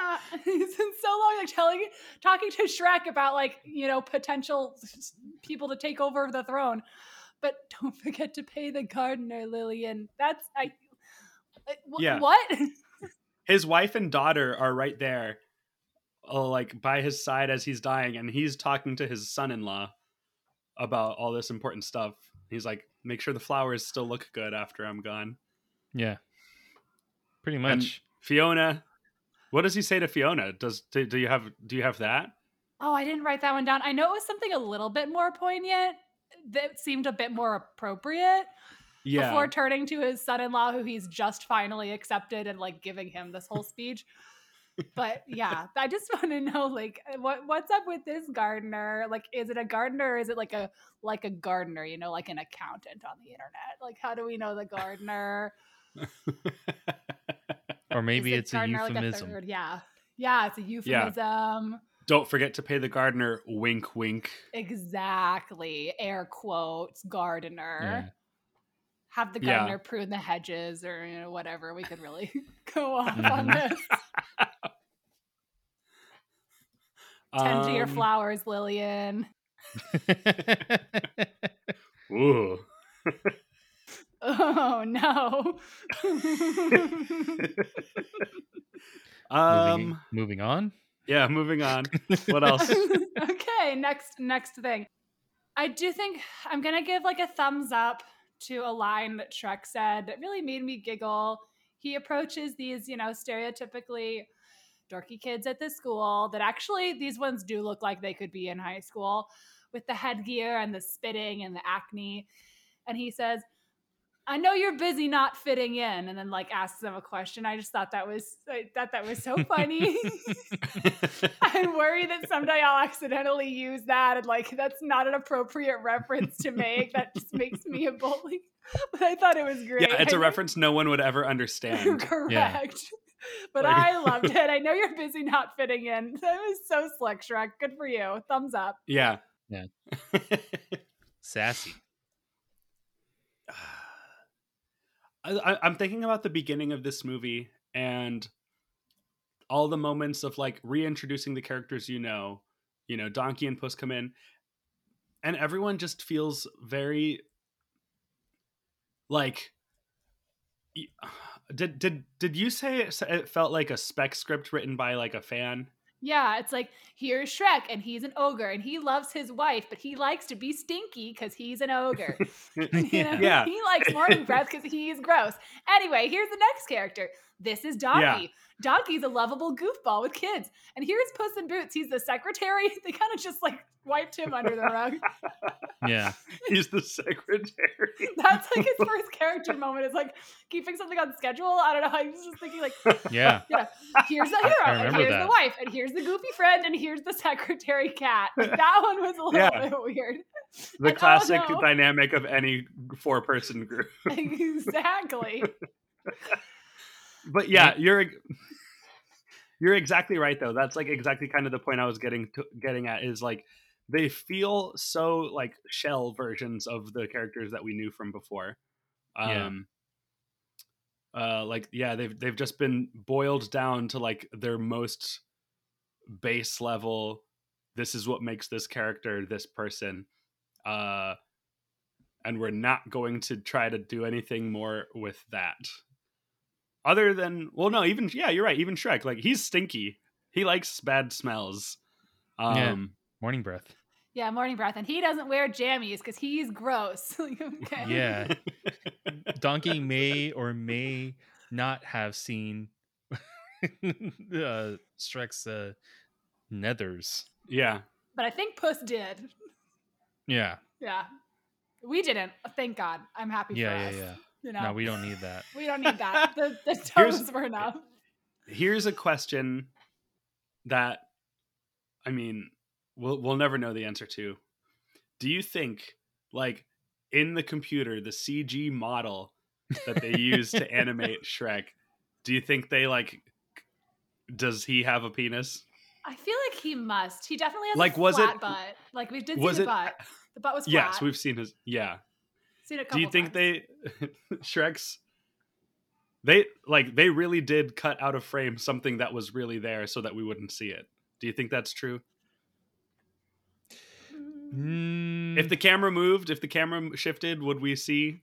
Ah, he's been so long like telling talking to Shrek about like you know potential people to take over the throne. But Don't forget to pay the gardener, Lillian. That's I. uh, wh- Yeah. What? His wife and daughter are right there, uh, like by his side as he's dying, and he's talking to his son-in-law about all this important stuff. He's like, "Make sure the flowers still look good after I'm gone." Yeah. Pretty And much. Fiona, what does he say to Fiona? Does do, do you have do you have that? Oh, I didn't write that one down. I know it was something a little bit more poignant that seemed a bit more appropriate Yeah. before turning to his son-in-law who he's just finally accepted and like giving him this whole speech. but yeah, I just want to know like what what's up with this gardener? Like is it a gardener or is it like a like a gardener, you know, like an accountant on the internet? Like how do we know the gardener? Or maybe it's a gardener, like, euphemism. Yeah. Yeah, it's a euphemism. Don't forget to pay the gardener. Wink, wink. Exactly. Air quotes, gardener. Yeah. Have the Yeah. gardener prune the hedges or you know, whatever. We could really go off on Mhm. this. Tend to your Um, flowers, Lillian. Ooh. Oh no. Um. moving, moving on. Yeah. Moving on. What else? okay, next next thing. I do think I'm gonna give like a thumbs up to a line that Shrek said that really made me giggle. He approaches these, you know, stereotypically dorky kids at the school that actually these ones do look like they could be in high school with the headgear and the spitting and the acne. And he says, I know you're busy not fitting in, and then like asks them a question. I just thought that was I thought that was so funny. I'm worried that someday I'll accidentally use that and like that's not an appropriate reference to make. That just makes me a bully. But I thought it was great. yeah, it's a reference no one would ever understand. Correct. But Like- I loved it. I know you're busy not fitting in. That was so slick, Shrek. Good for you. Thumbs up. Yeah. Yeah. Sassy. Ah. I, I'm thinking about the beginning of this movie and all the moments of like reintroducing the characters you know. You know, Donkey and Puss come in, and everyone just feels very like. Did did did you say it felt like a spec script written by like a fan? Yeah, it's like here's Shrek, and he's an ogre, and he loves his wife, but he likes to be stinky because he's an ogre. You know? Yeah. he likes morning breath because he's gross. Anyway, here's the next character. This is Donkey. Yeah. Donkey's a lovable goofball with kids, and here's Puss in Boots. He's the secretary. They kind of just like wiped him under the rug. Yeah. He's the secretary. That's like his first character moment. Is like keeping something on schedule. I don't know. I was just thinking like, Yeah. yeah, here's the hero, I and remember here's that. the wife, and here's the goofy friend, and here's the secretary cat. Like, that one was a little Yeah. bit weird. The And, oh, classic no. dynamic of any four person group. exactly. But yeah, you're you're exactly right though. That's like exactly kind of the point I was getting to, getting at is like they feel so like shell versions of the characters that we knew from before. Yeah. Um uh like yeah, they've they've just been boiled down to like their most base level this is what makes this character this person. Uh and we're not going to try to do anything more with that other than well no even yeah you're right even shrek like he's stinky he likes bad smells um Yeah. Morning breath. Yeah, morning breath, and he doesn't wear jammies because he's gross. Okay. Yeah. Donkey may or may not have seen uh, Shrek's uh, nethers. yeah But I think Puss did. Yeah. Yeah. We didn't. Thank God. I'm happy Yeah, for yeah, us. yeah. You know, No, we don't need that. we don't need that. The, the toes were enough. here's a question that i mean we'll we'll never know the answer to do you think like in the computer the cg model that they use to animate shrek do you think they like does he have a penis I feel like he must. He definitely has Like, a was flat it- butt. Like we did see was the it- butt. The butt was flat. yes we've seen his yeah seen a couple do you think times. they Shrek's they like they really did cut out of frame something that was really there so that we wouldn't see it. Do you think that's true? Mm, If the camera moved, if the camera shifted, would we see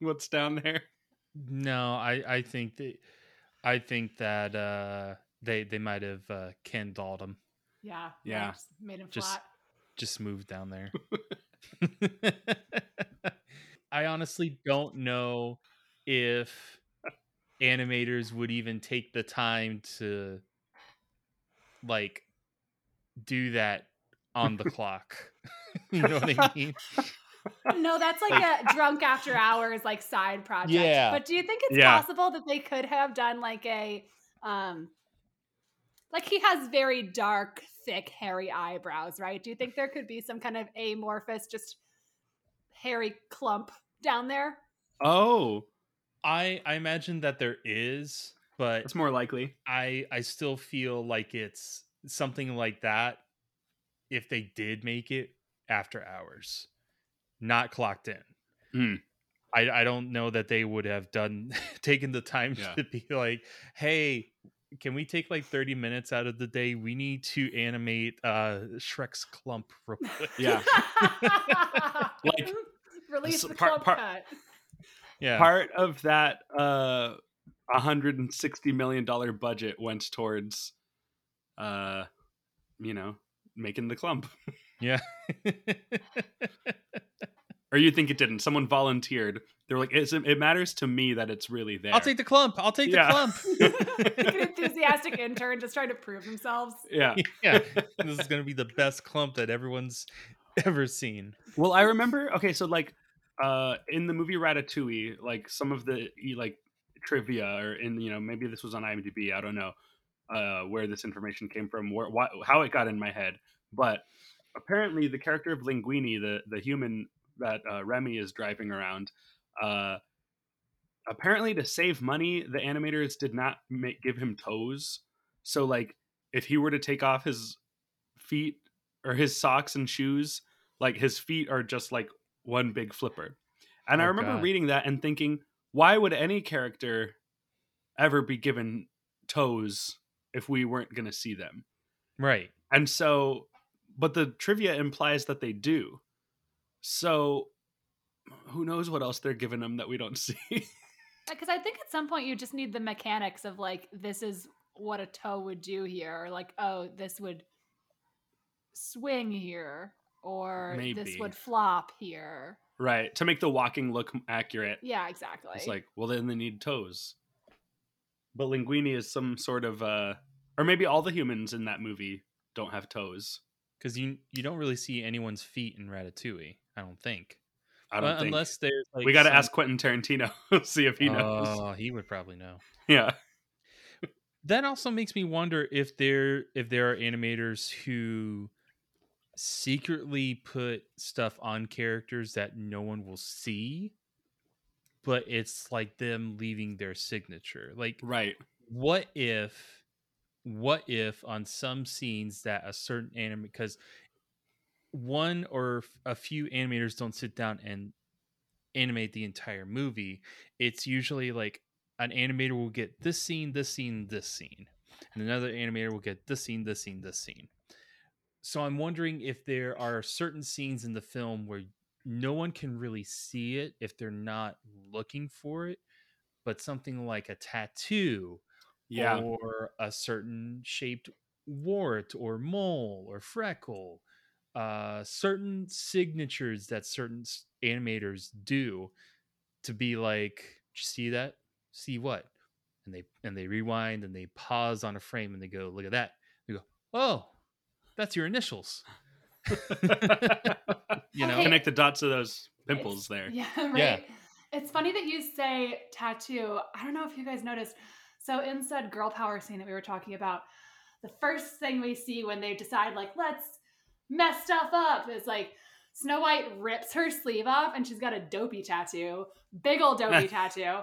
what's down there? no, I I think that I think that uh they they might have uh Ken dolled him. Yeah. Yeah. just Made him Just flat. just moved down there. I honestly don't know if animators would even take the time to like do that on the clock. you know what I mean? No, that's like a drunk after hours like side project. Yeah. But do you think it's Yeah. possible that they could have done like a um like he has very dark, thick, hairy eyebrows, right? Do you think there could be some kind of amorphous, just hairy clump down there? Oh, I I imagine that there is, but it's more likely. I I still feel like it's something like that if they did make it after hours, not clocked in. Hmm. I I don't know that they would have done taken the time Yeah. to be like, hey, can we take like 30 minutes out of the day? We need to animate uh Shrek's clump real quick. Yeah. Like, Release so the part- clump part- cut. Yeah. Part of that uh 160 million dollar budget went towards uh you know, making the clump. yeah. Or you think it didn't? Someone volunteered. They were like, it's, "It matters to me that it's really there." I'll take the clump. I'll take Yeah. the clump. like an enthusiastic intern just trying to prove themselves. yeah. yeah. This is going to be the best clump that everyone's ever seen. Well, I remember. Okay, so like, uh, in the movie Ratatouille, like some of the like trivia, or in you know maybe this was on IMDb. I don't know uh, where this information came from, where why, how it got in my head, but apparently the character of Linguini, the the human that uh, Remy is driving around, uh, apparently to save money, the animators did not make, give him toes. So like, if he were to take off his feet or his socks and shoes, like his feet are just like one big flipper. And I Oh, remember God. reading that and thinking, why would any character ever be given toes if we weren't going to see them? Right. And so, but the trivia implies that they do. So, who knows what else they're giving them that we don't see? Because I think at some point you just need the mechanics of like this is what a toe would do here, or like oh this would swing here, or this would flop here. right. To make the walking look accurate. Yeah, exactly. It's like, well, then they need toes. But Linguini is some sort of, uh, or maybe all the humans in that movie don't have toes. Because you you don't really see anyone's feet in Ratatouille. I don't think. I don't Uh, think. unless there's like we got to some- ask Quentin Tarantino, see if he knows. Oh, he would probably know. yeah. That also makes me wonder if there if there are animators who secretly put stuff on characters that no one will see, but it's like them leaving their signature. Like Right. what if what if on some scenes that a certain anime because one or a few animators don't sit down and animate the entire movie it's usually like an animator will get this scene this scene this scene and another animator will get this scene this scene this scene so i'm wondering if there are certain scenes in the film where no one can really see it if they're not looking for it but something like a tattoo Yeah. or a certain shaped wart or mole or freckle uh certain signatures that certain animators do to be like see that? See what? And they and they rewind and they pause on a frame and they go look at that. They go oh that's your initials you know Okay. Connect the dots of those pimples It's- there. Yeah, right. Yeah. It's funny that you say tattoo. I don't know if you guys noticed. So in said girl power scene that we were talking about, the first thing we see when they decide like let's mess stuff up is like Snow White rips her sleeve off and she's got a dopey tattoo, big old dopey tattoo, and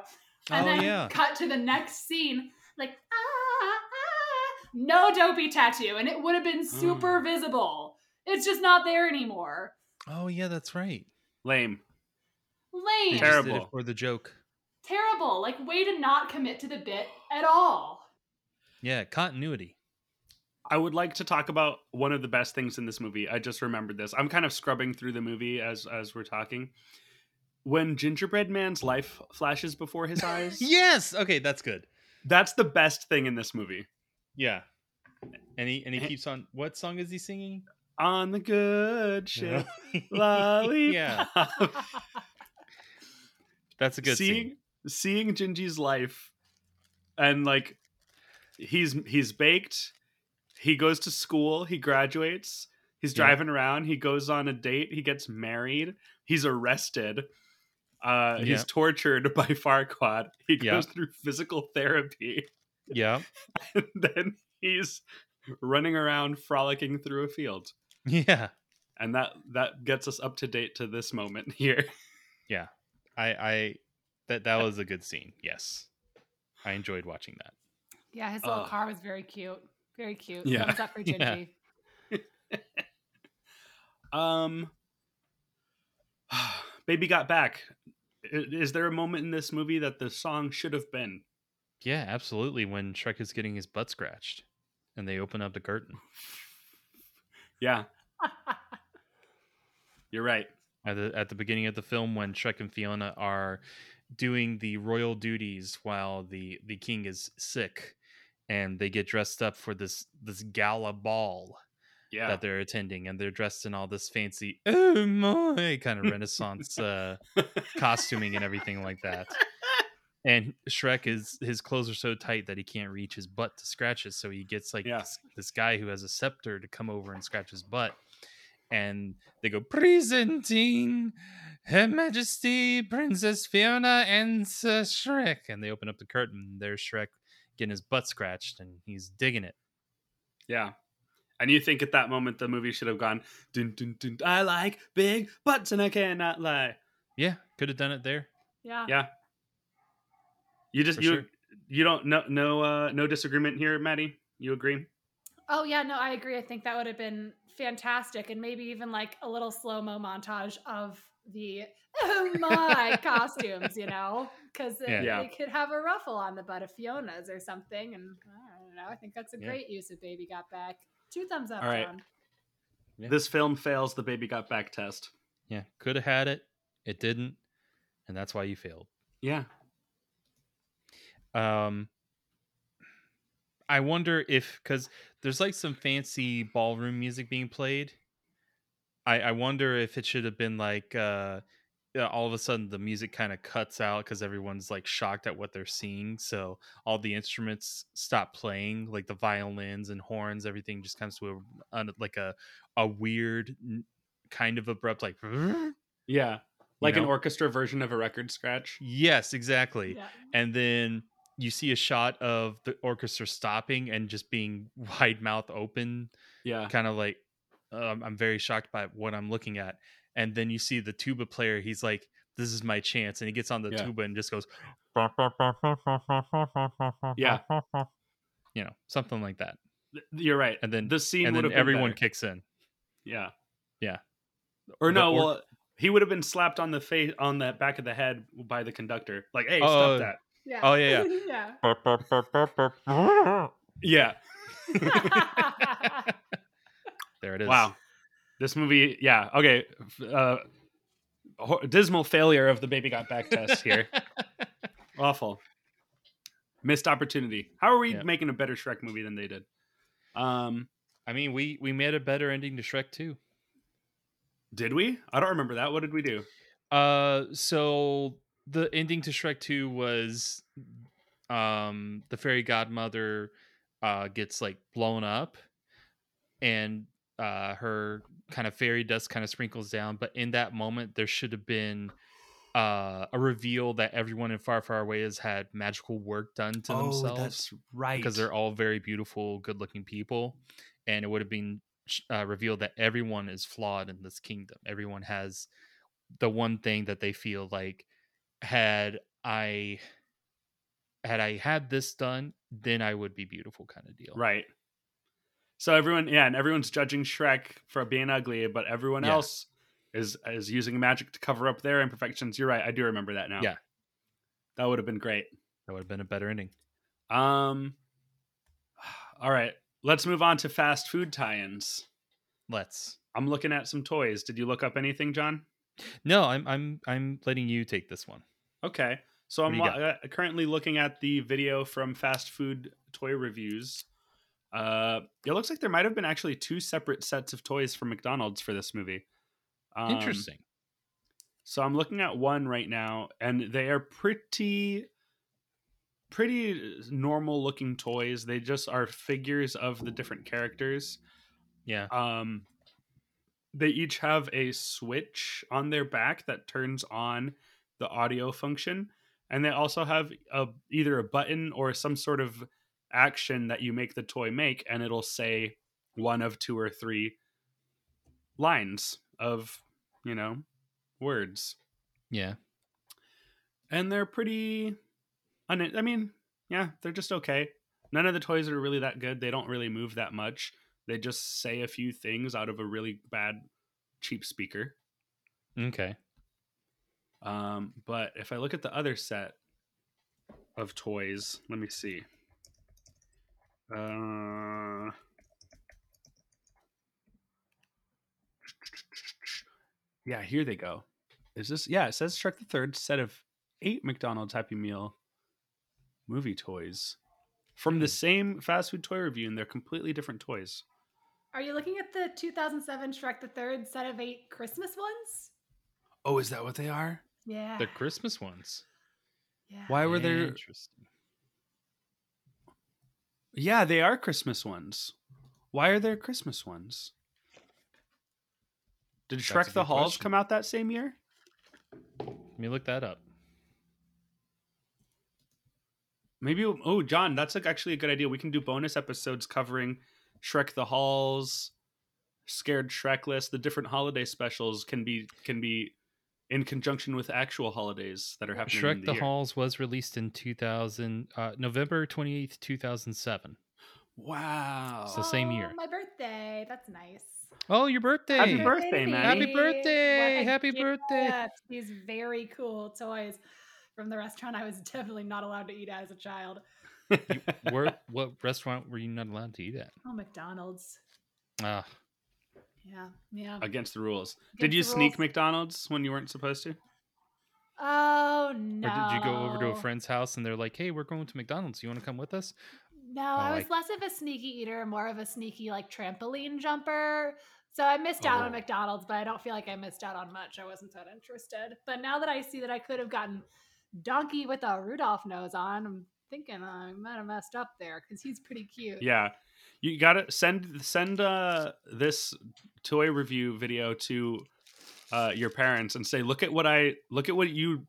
Oh, then yeah. cut to the next scene like ah, ah, no dopey tattoo, and it would have been mm. super visible. It's just not there anymore. oh yeah that's right Lame. Lame. just did it Terrible. for the joke terrible. Like way to not commit to the bit at all. yeah continuity I would like to talk about one of the best things in this movie. I just remembered this. I'm kind of scrubbing through the movie as as we're talking. When Gingerbread Man's life flashes before his eyes, yes. Okay, that's good. that's the best thing in this movie. Yeah. And he and he keeps on. What song is he singing? On the good ship, lollipop. yeah, that's a good seeing scene. seeing Gingy's life, and like he's he's baked. He goes to school. He graduates. He's Yeah. driving around. He goes on a date. He gets married. He's arrested. Uh, Yeah. He's tortured by Farquaad. He Yeah. goes through physical therapy, Yeah, and then he's running around frolicking through a field. yeah, And that that gets us up to date to this moment here. yeah. I I that that was a good scene. Yes, I enjoyed watching that. Yeah, his little Uh, car was very cute. Very cute. Yeah. Thumbs up for Yeah. Um, Baby Got Back. Is there a moment in this movie that the song should have been? Yeah, absolutely. When Shrek is getting his butt scratched, and they open up the curtain Yeah, you're right. at the at the beginning of the film, when Shrek and Fiona are doing the royal duties while the the king is sick, and they get dressed up for this this gala ball Yeah, that they're attending, and they're dressed in all this fancy oh my kind of Renaissance uh, costuming and everything like that. And Shrek is his clothes are so tight that he can't reach his butt to scratch it. So he gets like Yeah. this, this guy who has a scepter to come over and scratch his butt. And they go presenting Her Majesty Princess Fiona and Sir Shrek. And they open up the curtain. There's Shrek getting his butt scratched, and he's digging it. yeah. And you think at that moment the movie should have gone dun, dun, dun, I like big butts and I cannot lie. Yeah, could have done it there. Yeah. Yeah. You just you sure. you don't no no uh no disagreement here, Maddie. You agree? Oh yeah, no, I agree. I think that would have been fantastic, and maybe even like a little slow mo montage of the oh my costumes, you know, because Yeah. Yeah. they could have a ruffle on the butt of Fiona's or something, and I don't know. I think that's a Yeah. great use of Baby Got Back. Two thumbs up, All right. John. Yeah. This film fails the Baby Got Back test. Yeah, could have had it. It didn't. And that's why you failed. Yeah. Um, I wonder if because there's like some fancy ballroom music being played. I I wonder if it should have been like uh, all of a sudden the music kind of cuts out because everyone's like shocked at what they're seeing. So all the instruments stop playing, like the violins and horns, everything just comes to a un- like a a weird kind of abrupt like. Yeah. Like an know? orchestra version of a record scratch. Yes, exactly. Yeah. and then you see a shot of the orchestra stopping and just being wide mouth open Yeah. kind of like um, i'm very shocked by what i'm looking at and then you see the tuba player he's like this is my chance and he gets on the Yeah. tuba and just goes Yeah. you know something like that You're right. and then the scene and then everyone kicks in Yeah. Yeah. Or no, or- well, he would have been slapped on the face on the back of the head by the conductor. Like, hey, Oh. stop that. Yeah. Oh, yeah, yeah. Yeah. yeah. there it is Wow. This movie, yeah. Okay. Uh, dismal failure of the baby got back test here. Awful. Missed opportunity. How are we Yeah. making a better Shrek movie than they did? Um, i mean we we made a better ending to shrek 2 did we? I don't remember that. What did we do? Uh, so the ending to Shrek Two was, um, the fairy godmother, uh, gets like blown up, and uh, her kind of fairy dust kind of sprinkles down. But in that moment, there should have been. Uh, a reveal that everyone in Far Far Away has had magical work done to themselves that's right. because they're all very beautiful, good-looking people, and it would have been uh, revealed that everyone is flawed in this kingdom. Everyone has the one thing that they feel like had I had I had this done, then I would be beautiful, kind of deal. Right. So everyone, yeah, and everyone's judging Shrek for being ugly, but everyone Yeah. else is is using magic to cover up their imperfections. You're right. I do remember that now. Yeah. That would have been great. That would have been a better ending. Um all right. let's move on to fast food tie-ins. Let's. I'm looking at some toys. Did you look up anything, John? No, I'm I'm I'm letting you take this one. Okay. So I'm uh, currently looking at the video from fast food toy reviews. Uh, it looks like there might have been actually two separate sets of toys from McDonald's for this movie. Um, Interesting. So I'm looking at one right now, and they are pretty, pretty normal looking toys. They just are figures of the different characters. Yeah. Um, they each have a switch on their back that turns on the audio function, and they also have a either a button or some sort of action that you make the toy make, and it'll say one of two or three lines of you know words. Yeah. and they're pretty un- i mean yeah they're just okay. None of the toys are really that good. They don't really move that much. They just say a few things out of a really bad cheap speaker. Okay. Um but if i look at the other set of toys let me see. Uh yeah here they go. Is this yeah it says shrek the third set of eight mcdonald's happy meal movie toys from the same fast food toy review and they're completely different toys. Are you looking at the 2007 Shrek the Third set of eight Christmas ones? oh is that what they are Yeah. The Christmas ones. yeah. why were there Interesting. yeah they are christmas ones why are there christmas ones did That's shrek the halls question. come out that same year Let me look that up. Maybe oh John, that's like actually a good idea. We can do bonus episodes covering Shrek the Halls, Scared Shrekless, the different holiday specials can be can be in conjunction with actual holidays that are happening. in Shrek the, the year. Halls was released in 2000 uh, November 28th, 2007. Wow. It's the same year. Oh, my birthday. That's nice. Oh, your birthday. Happy birthday, Maddie. Happy birthday. What a Happy birthday. These very cool toys from the restaurant I was definitely not allowed to eat at as a child. Where what restaurant were you not allowed to eat at? Oh, McDonald's. Ah, Yeah, yeah. Against the rules. Against Did you sneak rules. McDonald's when you weren't supposed to? Oh no. or did you go over to a friend's house and they're like, "Hey, we're going to McDonald's. You want to come with us?" No, oh, I was like- less of a sneaky eater, more of a sneaky like trampoline jumper. So I missed out on Oh. McDonald's, but I don't feel like I missed out on much. I wasn't that interested. But now that I see that I could have gotten Donkey with a Rudolph nose on, I'm thinking I might have messed up there because he's pretty cute. Yeah. You gotta send send uh this toy review video to uh your parents and say, look at what I look at what you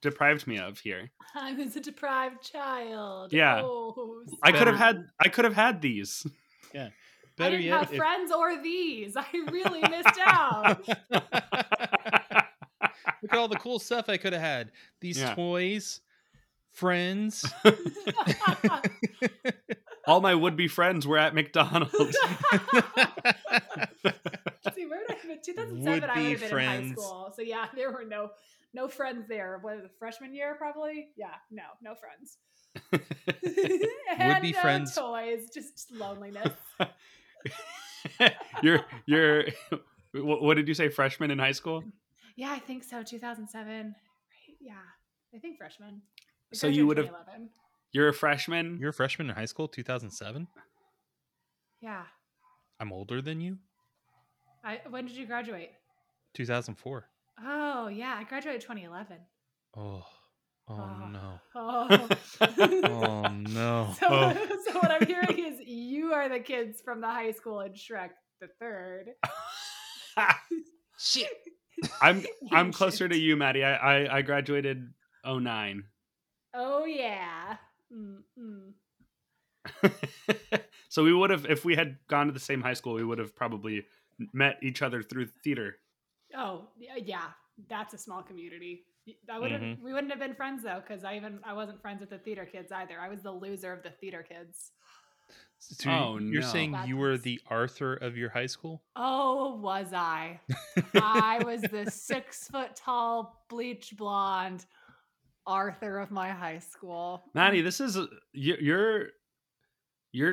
deprived me of here. I was a deprived child. Yeah. Oh, I could have had I could have had these. Yeah. I Better didn't yet, have if- friends or these. I really missed out. Look at all the cool stuff I could have had. These Yeah. toys, friends. All my would be friends were at McDonald's. See, where did I, 2007, I would Would-be have been in high friends. school. So yeah, there were no no friends there. What the freshman year probably? Yeah, no, no friends. and Would-be no friends. toys, just loneliness. you're you're what what did you say freshman in high school? yeah, I think so. 2007. Right? Yeah, I think freshman. So you would have 2011. You're a freshman? You're a freshman in high school, 2007. Yeah. I'm older than you. I, when did you graduate? 2004. Oh yeah, I graduated 2011. Oh, oh no. Oh. Oh no. So, Oh. so what I'm hearing is you are the kids from the high school in Shrek the Third. Shit. I'm I'm closer to you, Maddie. I I, I graduated 09. Oh yeah. Mm-mm. so we would have if we had gone to the same high school, we would have probably met each other through theater. Oh yeah, that's a small community. Y- I wouldn't. Mhm. We wouldn't have been friends though, because I even I wasn't friends with the theater kids either. I was the loser of the theater kids. So Oh, you're no. saying you were the Arthur of your high school? Oh, was I? I was the six foot tall, bleach blonde Arthur of my high school. Maddie, this is a- your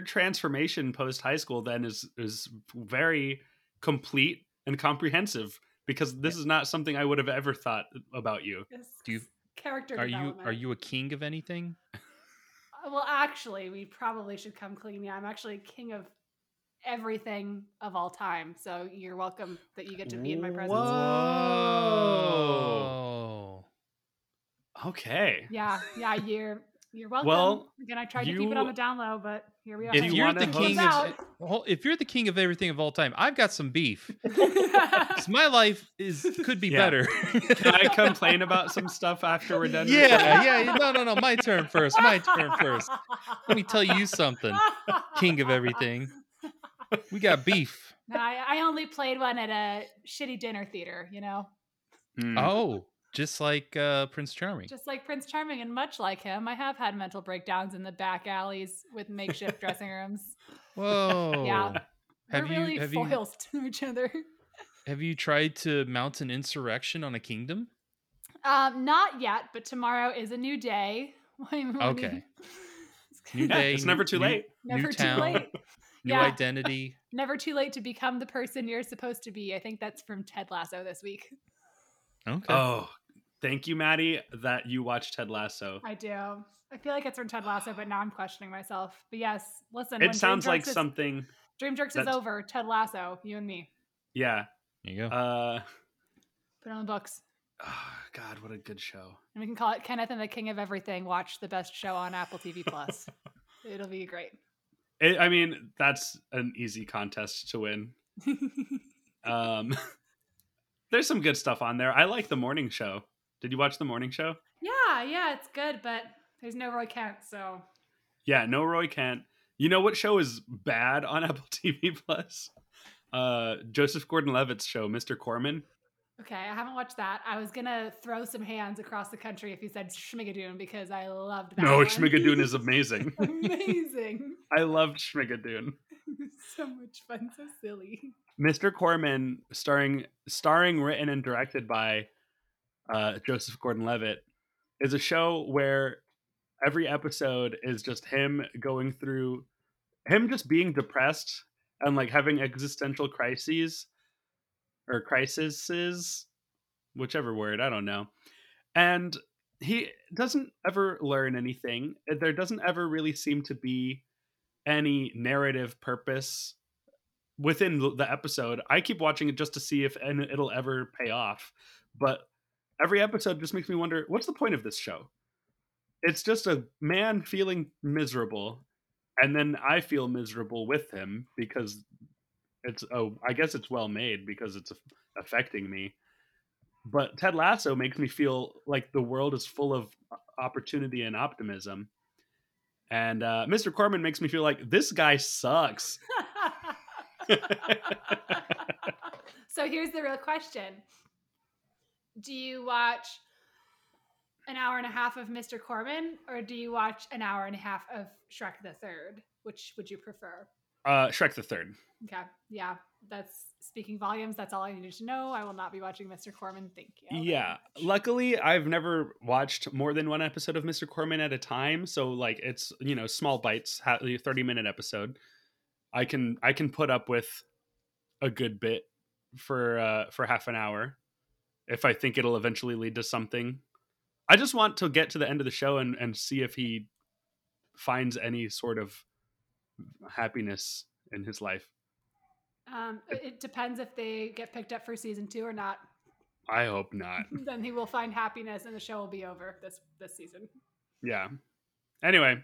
transformation post high school then is is very complete and comprehensive because this is not something I would have ever thought about you. Do you Character are you are you a king of anything? Uh, Well, actually, we probably should come clean. Yeah, I'm actually king of everything of all time. So you're welcome that you get to be in my presence. Whoa. Okay. Yeah, yeah, you're you're welcome. Well, Again, I tried to keep it on the down low, but here we are. If you're the king of well, if you're the king of everything of all time, I've got some beef. 'Cause my life is could be Yeah. better. Can I complain about some stuff after we're done? yeah, yeah. No, no, no. My turn first. My turn first. Let me tell you something, king of everything. We got beef. No, I, I only played one at a shitty dinner theater, you know, Mm. Oh, just like uh, Prince Charming. just like Prince Charming, and much like him, I have had mental breakdowns in the back alleys with makeshift dressing rooms. Whoa. Yeah, Have we're you really have you foils to each other. have you tried to mount an insurrection on a kingdom? Um, not yet, but tomorrow is a new day. When- when Okay. New day. it's never too new- late. Never new too town, late. New Yeah. identity. Never too late to become the person you're supposed to be. I think that's from Ted Lasso this week. Okay. Oh, thank you, Maddie, that you watched Ted Lasso. I do. I feel like it's from Ted Lasso, but now I'm questioning myself. But yes, listen. when It sounds Dream like is- something. Dream Jerks is that's- over. Ted Lasso, you and me. Yeah. There you go. Uh, Put it on the books. oh, God, what a good show. And we can call it Kenneth and the King of Everything. Watch the best show on Apple TV Plus. It'll be great. It, I mean, that's an easy contest to win. Um, there's some good stuff on there. I like the morning show. Did you watch the morning show? yeah, yeah, it's good, but there's no Roy Kent, so Yeah, no Roy Kent. You know what show is bad on Apple TV Plus? Uh, Joseph Gordon-Levitt's show, Mr. Corman. okay. I haven't watched that. I was gonna throw some hands across the country if you said Schmigadoon because I loved that. No, one. Schmigadoon is amazing. amazing. I loved Schmigadoon. so much fun, so silly. Mr. Corman, starring, starring, written, and directed by uh, Joseph Gordon-Levitt, is a show where every episode is just him going through, him just being depressed and like having existential crises or crises, whichever word I don't know, and he doesn't ever learn anything. There doesn't ever really seem to be any narrative purpose within the- episode. I keep watching it just to see if it'll ever pay off. But every episode just makes me wonder, what's the point of this show? It's just a man feeling miserable, and then I feel miserable with him because it's oh, I guess it's well made because it's affecting me. But Ted Lasso makes me feel like the world is full of opportunity and optimism. And uh, Mr. Corman makes me feel like this guy sucks. so here's the real question Do you watch an hour and a half of Mr. Corman or do you watch an hour and a half of Shrek the Third? Which would you prefer? Uh, Shrek the Third. Okay. Yeah. That's speaking volumes. That's all I needed to know. I will not be watching Mr. Corman. Thank you. Yeah. Luckily, I've never watched more than one episode of Mr. Corman at a time. So like it's, you know, small bites, ha- 30 minute episode. I can I can put up with a good bit for uh for half an hour if I think it'll eventually lead to something. I just want to get to the end of the show and and see if he finds any sort of happiness in his life. Um, it it depends if they get picked up for season two or not. I hope not. then he will find happiness and the show will be over this this season. Yeah. Anyway,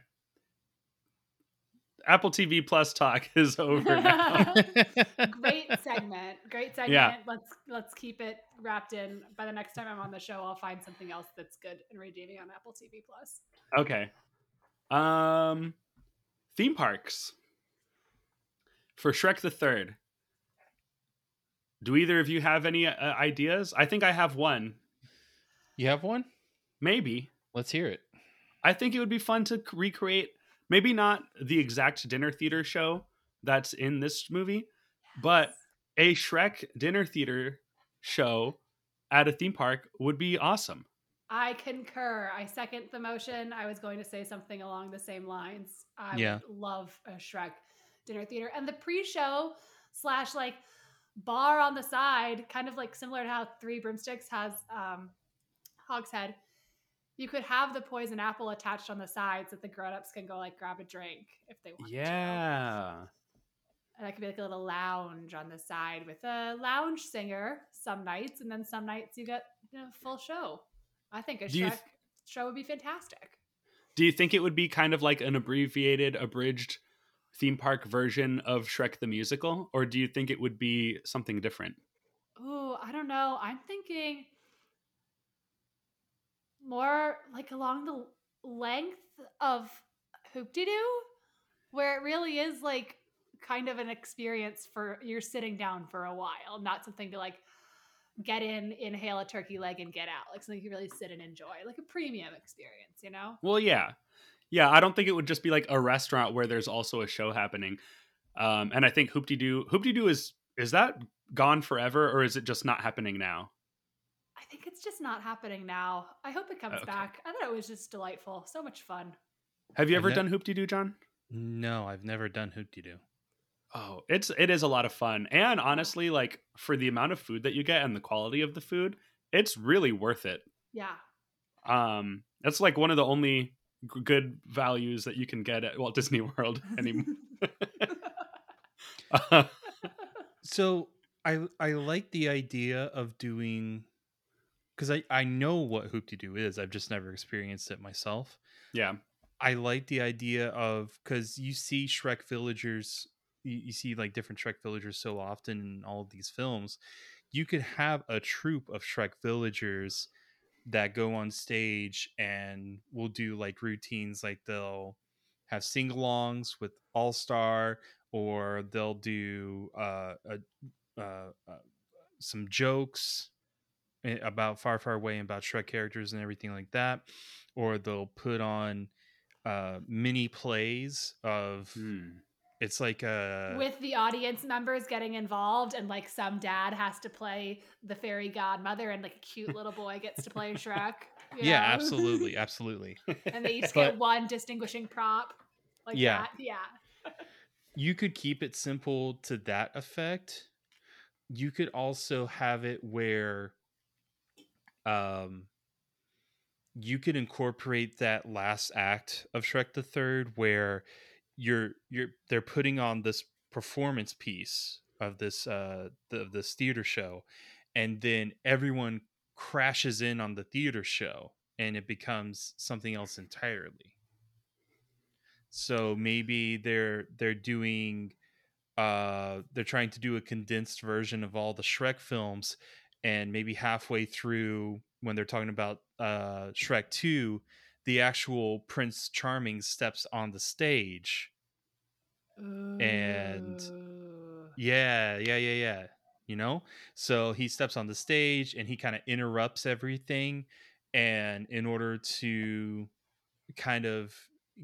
Apple TV Plus talk is over now. Great segment. Great segment. Yeah. Let's let's keep it wrapped in. By the next time I'm on the show, I'll find something else that's good and redeeming on Apple TV Plus. okay. Um theme parks. For Shrek the 3rd. Do either of you have any uh, ideas? I think I have one. You have one? Maybe. Let's hear it. I think it would be fun to c- recreate maybe not the exact dinner theater show that's in this movie, but a Shrek dinner theater show at a theme park would be awesome. I concur. I second the motion. I was going to say something along the same lines. I Yeah. would love a Shrek dinner theater. And the pre-show slash like bar on the side, kind of like similar to how Three Broomsticks has um Hogshead. You could have the poison apple attached on the side so that the grown-ups can go like grab a drink if they want. Yeah. And that could be like a little lounge on the side with a lounge singer some nights, and then some nights you get you know, full show. I think a Shrek th- show would be fantastic. Do you think it would be kind of like an abbreviated, abridged theme park version of Shrek the Musical? Or do you think it would be something different? oh I don't know. I'm thinking more like along the length of Hoop-Dee-Doo, where it really is like kind of an experience for you're sitting down for a while, not something to like get in, inhale a turkey leg and get out. Like something you really sit and enjoy, like a premium experience, you know? Well, yeah. Yeah, I don't think it would just be like a restaurant where there's also a show happening. Um, and I think Hoop-Dee-Doo, Hoop-Dee-Doo is, is that gone forever or is it just not happening now? I think it's just not happening now. I hope it comes Okay. back. I thought it was just delightful. So much fun. Have you ever ne- done Hoop-Dee-Doo, John? No, I've never done Hoop-Dee-Doo. Oh, it's it is a lot of fun. And honestly, like for the amount of food that you get and the quality of the food, it's really worth it. Yeah. Um that's like one of the only g- good values that you can get at Walt Disney World anymore. Uh, So I I like the idea of doing because I I know what Hoop-Dee-Doo is. I've just never experienced it myself. yeah. I like the idea of because you see Shrek villagers, you, you see like different Shrek villagers so often in all of these films. You could have a troop of Shrek villagers that go on stage and will do like routines, like they'll have sing-alongs with All Star, or they'll do uh, a, uh, uh, some jokes about Far Far Away and about Shrek characters and everything like that, or they'll put on uh mini plays of Hmm. it's like a with the audience members getting involved and like some dad has to play the fairy godmother and like a cute little boy gets to play Shrek. yeah know? absolutely absolutely and they each But- get one distinguishing prop. Like Yeah. that. Yeah. you could keep it simple to that effect you could also have it where um you could incorporate that last act of Shrek the Third where you're you're they're putting on this performance piece of this uh the, of this theater show and then everyone crashes in on the theater show and it becomes something else entirely. So maybe they're they're doing uh they're trying to do a condensed version of all the Shrek films and maybe halfway through when they're talking about uh Shrek 2 the actual Prince Charming steps on the stage. And yeah yeah yeah yeah you know? So he steps on the stage and he kind of interrupts everything and in order to kind of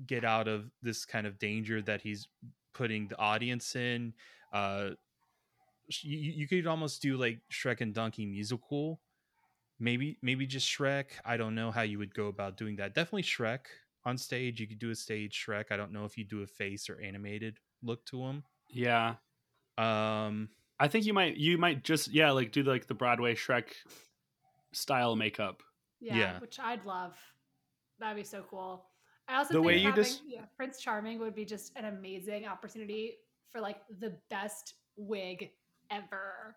get out of this kind of danger that he's putting the audience in uh you, you could almost do like shrek and donkey musical maybe maybe just shrek i don't know how you would go about doing that definitely shrek on stage you could do a stage shrek i don't know if you do a face or animated look to him Yeah. um I think you might you might just yeah, like do like the Broadway Shrek style makeup. Yeah, Yeah. which I'd love. That'd be so cool. I also The think way you having, just- yeah, Prince Charming would be just an amazing opportunity for like the best wig ever.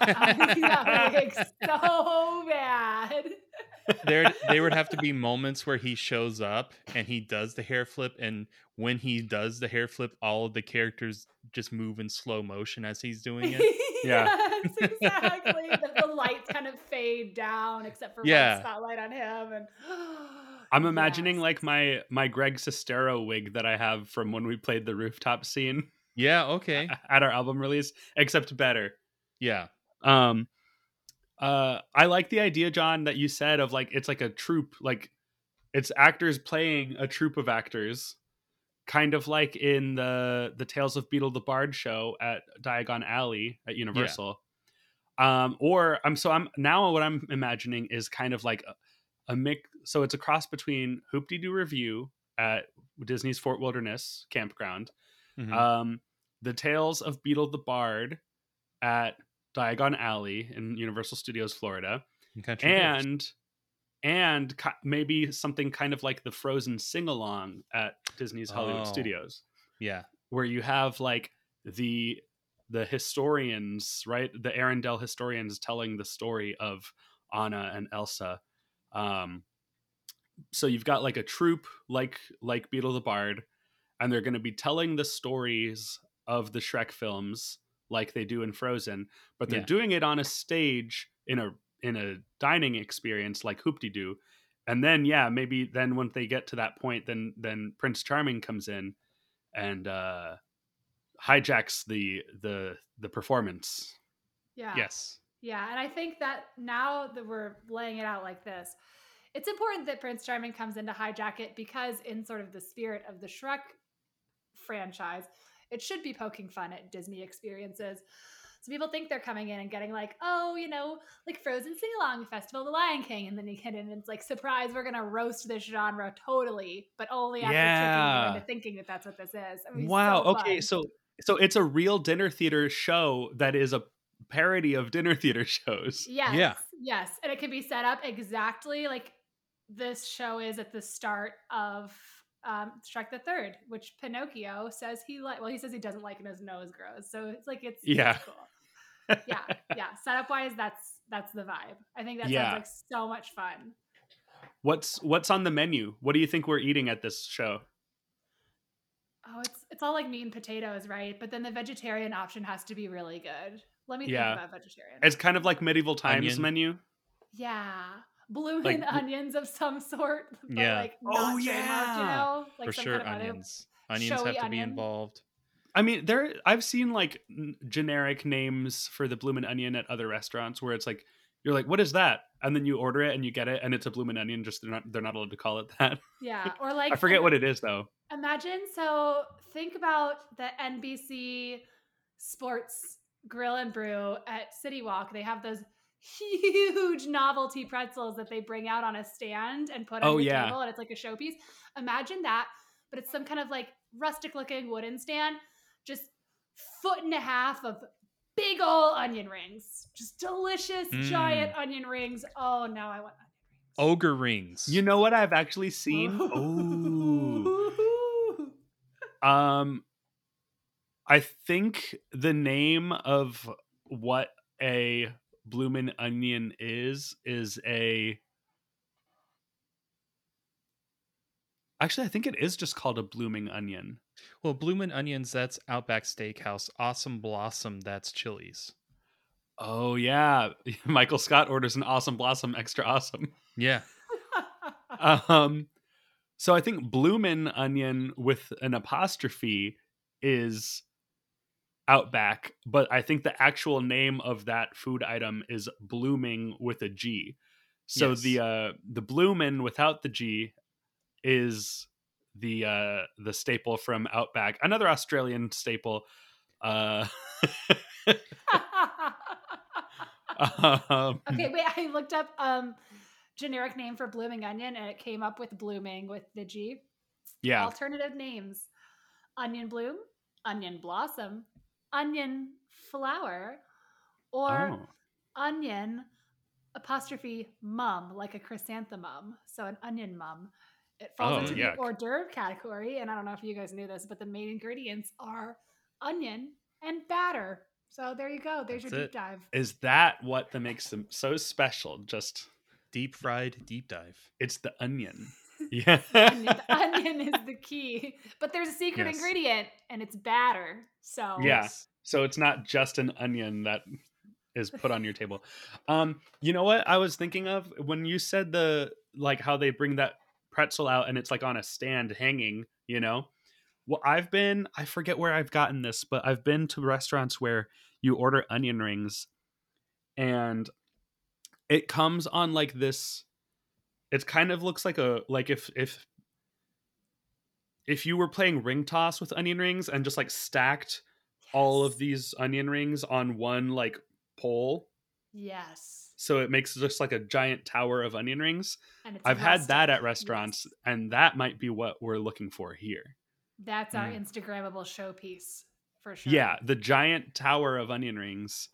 I think that wig so bad. there there would have to be moments where he shows up and he does the hair flip and when he does the hair flip all of the characters just move in slow motion as he's doing it Yeah. yes, exactly. the, the lights kind of fade down except for Yeah. one spotlight on him and I'm imagining Yes. like my my Greg Sestero wig that I have from when we played the rooftop scene yeah okay at our album release, except better. yeah Um uh I like the idea, John, that you said of like it's like a troupe, like it's actors playing a troupe of actors. Kind of like in the the Tales of Beedle the Bard show at Diagon Alley at Universal. Um, or I'm so I'm now what I'm imagining is kind of like a mix. So it's a cross between Hoop Doo Review at Disney's Fort Wilderness campground, Mhm. um, the Tales of Beedle the Bard at Diagon Alley in Universal Studios, Florida, And Country Bears. and and maybe something kind of like the Frozen sing along at Disney's Hollywood Oh. Studios, yeah, where you have like the the historians, right? The Arendelle historians telling the story of Anna and Elsa. Um, so you've got like a troupe like like Beedle the Bard, and they're going to be telling the stories of the Shrek films like they do in Frozen, but they're Yeah. doing it on a stage in a in a dining experience like Hoop-Dee-Doo. And then yeah, maybe then once they get to that point, then then Prince Charming comes in and uh hijacks the the the performance. Yeah. yes, Yeah, and I think that now that we're laying it out like this, it's important that Prince Charming comes in to hijack it because, in sort of the spirit of the Shrek franchise, it should be poking fun at Disney experiences. So people think they're coming in and getting like, oh, you know, like Frozen Sing Along Festival the Lion King, and then you get in and it's like, surprise, we're gonna roast this genre totally, but only after tricking Yeah. you into thinking that that's what this is. I mean, wow. so okay, so so it's a real dinner theater show that is a parody of dinner theater shows. Yes. Yeah. Yes. And it can be set up exactly like this show is at the start of um, Shrek the Third, which Pinocchio says he like. Well, he says he doesn't like when his nose grows. So it's like it's it's Yeah. cool. yeah, yeah. Setup wise, that's that's the vibe. I think that Yeah. sounds like so much fun. What's what's on the menu? What do you think we're eating at this show? Oh, it's it's all like meat and potatoes, right? But then the vegetarian option has to be really good. Let me Yeah. think about vegetarian. It's kind of like medieval times Onion. menu. Yeah. Blooming Like- onions of some sort. But Yeah. like Oh, not trademarked, yeah. you know? Like for sure. kind of Onions, onions have to be involved. I mean, there I've seen like n- generic names for the bloomin' onion at other restaurants where it's like you're like, "What is that?" and then you order it and you get it and it's a bloomin' onion. Just they're not they're not allowed to call it that. Yeah. Or like I forget what it is though. Imagine so think about the NBC Sports Grill and Brew at City Walk. They have those huge novelty pretzels that they bring out on a stand and put on Oh, your yeah. table and it's like a showpiece. Imagine that, but it's some kind of like rustic looking wooden stand, just foot and a half of big old onion rings. Just delicious giant Mm. onion rings. Oh now I want onion rings. Ogre rings. You know what I've actually seen? Ooh. Um I think the name of what a bloomin' onion is is a Actually, I think it is just called a blooming onion. Well, Bloomin' Onions, that's Outback Steakhouse. Awesome Blossom, that's Chili's. Oh yeah, Michael Scott orders an awesome blossom extra awesome. Yeah. Um so I think bloomin' onion with an apostrophe is Outback, but I think the actual name of that food item is blooming with a G. So Yes. the uh the bloomin' without the G is the uh the staple from Outback, another Australian staple. Uh um, Okay, wait. I looked up um generic name for blooming onion and it came up with blooming with the G. Yeah. Alternative names: onion bloom, onion blossom, onion flower or Oh. onion apostrophe mum, like a chrysanthemum. So an onion mum. It falls Oh, into yuck. the hors d'oeuvre category, and I don't know if you guys knew this, but the main ingredients are onion and batter. So there you go. There's That's your it. deep dive. Is that what that makes them so special? Just Deep fried deep dive. it's the onion. Yeah. onion. The onion is the key. But there's a secret Yes. ingredient and it's batter. So Yeah. So it's not just an onion that is put on your table. Um, you know what I was thinking of when you said the like how they bring that pretzel out and it's like on a stand hanging, you know? Well, I've been I forget where I've gotten this, but I've been to restaurants where you order onion rings and it comes on like this it kind of looks like a like if if if you were playing ring toss with onion rings and just like stacked all of these onion rings on one like pole Yes. so it makes just like a giant tower of onion rings. And it's I've had that at restaurants, and that might be what we're looking for here. That's our Mm. Instagrammable showpiece for sure. Yeah, the giant tower of onion rings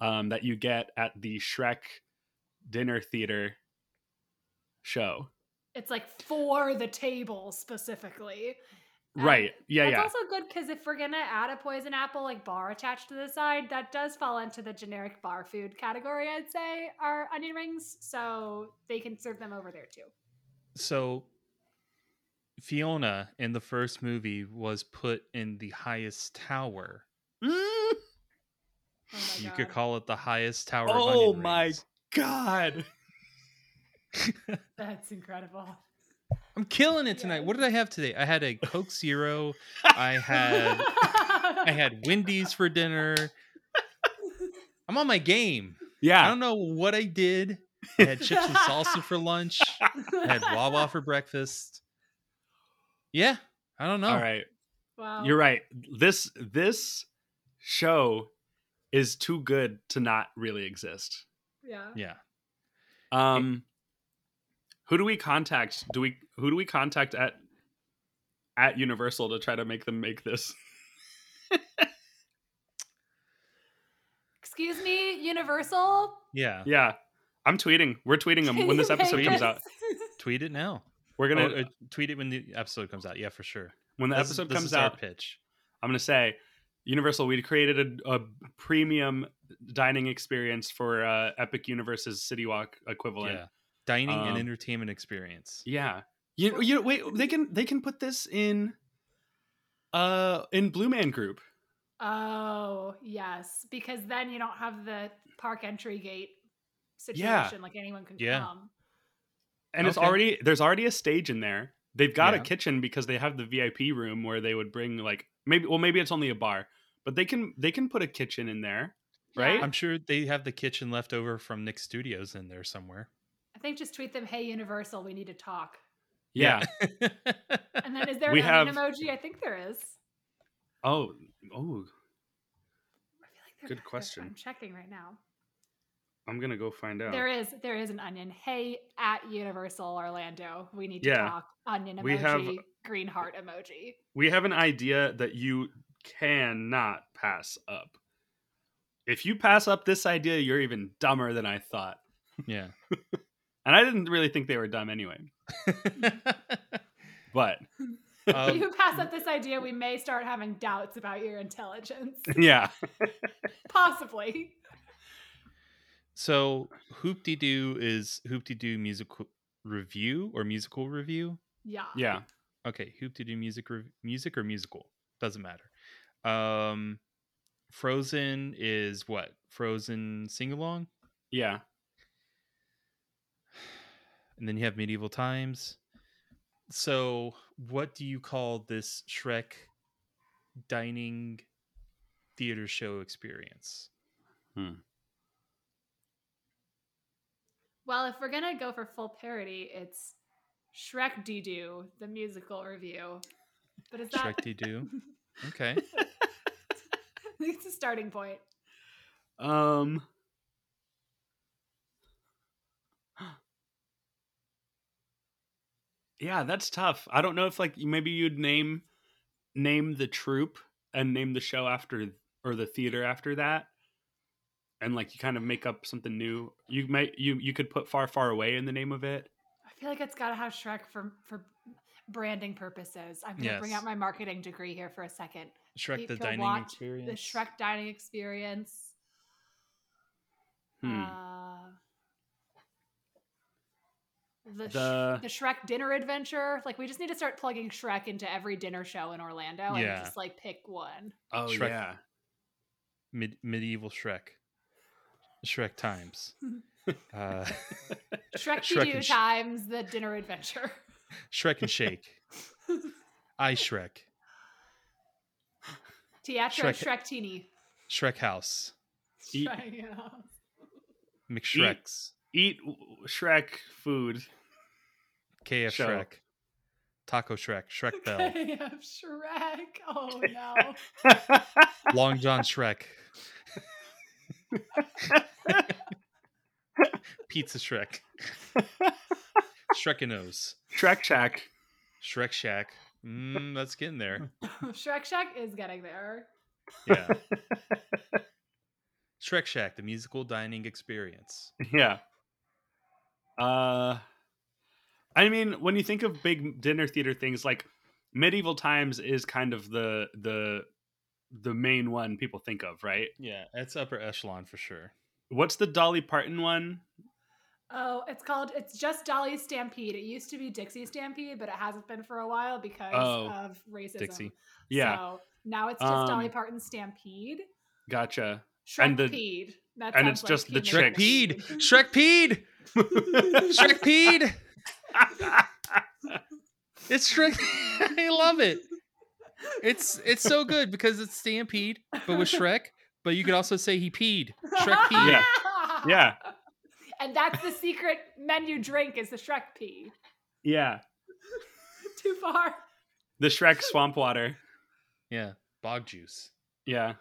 um, that you get at the Shrek dinner theater show. It's like for the table specifically. And Right. Yeah, That's yeah. also good because if we're gonna add a poison apple like bar attached to the side, that does fall into the generic bar food category. I'd say are onion rings, so they can serve them over there too. So Fiona in the first movie was put in the highest tower. Mm. Oh You could call it the highest tower. of Oh onion my god. That's incredible. I'm killing it tonight. What did I have today? I had a Coke Zero. I had I had Wendy's for dinner. I'm on my game. Yeah. I don't know what I did. I had chips and salsa for lunch. I had Wawa for breakfast. Yeah, I don't know. All right. Wow. You're right. This this show is too good to not really exist. Yeah. Yeah. Um who do we contact? Do we who do we contact at at Universal to try to make them make this? Excuse me, Universal. Yeah. Yeah. I'm tweeting. We're tweeting them when this episode comes out. Tweet it now. We're Oh, gonna uh, tweet it when the episode comes out. Yeah, for sure. when the This is- episode this comes is our out. pitch. I'm gonna say, Universal, we created a, a premium dining experience for uh, Epic Universe's City Walk equivalent. Yeah. Dining and Um, entertainment experience. Yeah. You you wait they can they can put this in uh in Blue Man Group. Oh yes, because then you don't have the park entry gate situation. Yeah. Like anyone can Yeah. come. And it's already there's already a stage in there. They've got Yeah. a kitchen because they have the VIP room where they would bring like maybe well maybe it's only a bar, but they can they can put a kitchen in there, right? Yeah. I'm sure they have the kitchen left over from Nick Studios in there somewhere. I think just tweet them, "Hey Universal, we need to talk." Yeah. And then is there We an onion have- emoji? I think there is. oh, oh, I feel like there- Good question. I'm checking right now. I'm going to go find out. There is there is an onion. Hey at Universal Orlando, we need to Yeah. talk. Onion emoji, We have- green heart emoji. we have an idea that you cannot pass up. If you pass up this idea, you're even dumber than I thought. yeah. And I didn't really think they were dumb anyway. But if Um, you pass up this idea, we may start having doubts about your intelligence. yeah. Possibly. so Hoop Doo is Hoop Doo musical review or musical review? Yeah. Yeah. Okay, Hoop Doo music rev- music or musical doesn't matter. Um, Frozen is what? Frozen sing along, Yeah. And then you have medieval times. So, what do you call this Shrek dining theater show experience? Well, if we're gonna go for full parody, it's Shrek Doo the musical review. But is that Shrek Doo. Okay. it's a starting point. Um Yeah, that's tough. I don't know if like maybe you'd name name the troupe and name the show after or the theater after that. And like you kind of make up something new. You might you you could put far far away in the name of it. I feel like it's gotta have Shrek for for branding purposes. I'm gonna bring out my marketing degree here for a second. Shrek the People dining experience. The Shrek dining experience. Hmm. Uh, the, sh- The- the Shrek dinner adventure. Like we just need to start plugging Shrek into every dinner show in Orlando and Yeah. just like pick one. Oh Shrek. yeah. Mid- medieval Shrek. Shrek times. Uh, Shrek Shrek Shrek and Sh- times the dinner adventure. Shrek and Shake. I Shrek. Teatro Shrek- Shrek Teeny. Shrek House. Eat- Shrek, yeah. McShreks. Eat Shrek food. KF Show. Shrek. Taco Shrek. Shrek Bell. KF Shrek. Oh no. Long John Shrek. Pizza Shrek. Shrekinos. Shrek Shack. Shrek Shack. Mm, that's getting there. Shrek Shack is getting there. Yeah. Shrek Shack, the musical dining experience. Yeah. Uh I mean, when you think of big dinner theater things like medieval times is kind of the the the main one people think of, right? Yeah, it's upper echelon for sure. What's the Dolly Parton one? Oh, it's called it's just Dolly Stampede. It used to be Dixie Stampede, but it hasn't been for a while because Oh, of racism. Dixie. Yeah. So now it's just Dolly Um, Parton Stampede. Gotcha. And the- Shrekpede. That and sounds it's just the Shrek of Shrek Shrekpede! Shrekpede! Shrekpede! It's Shrek. I love it. It's it's so good because it's Stampede, but with Shrek. But you could also say he peed. Shrek peed. Yeah. Yeah. And that's the secret menu drink is the Shrek pee. Yeah. Too far. The Shrek swamp water. Yeah. Bog juice. Yeah.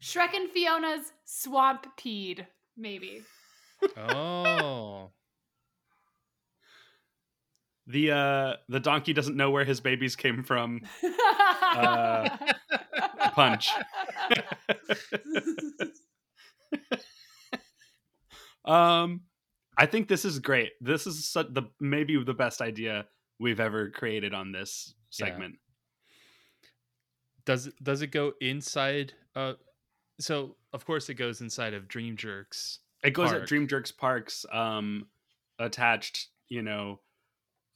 Shrek and Fiona's swamp peed, maybe. Oh. The uh the donkey doesn't know where his babies came from. Uh, punch. um I think this is great. This is su- the maybe the best idea we've ever created on this Yeah. segment. Does it does it go inside uh so of course it goes inside of Dream Jerks. It goes at Dream Jerks Parks, um, attached, you know,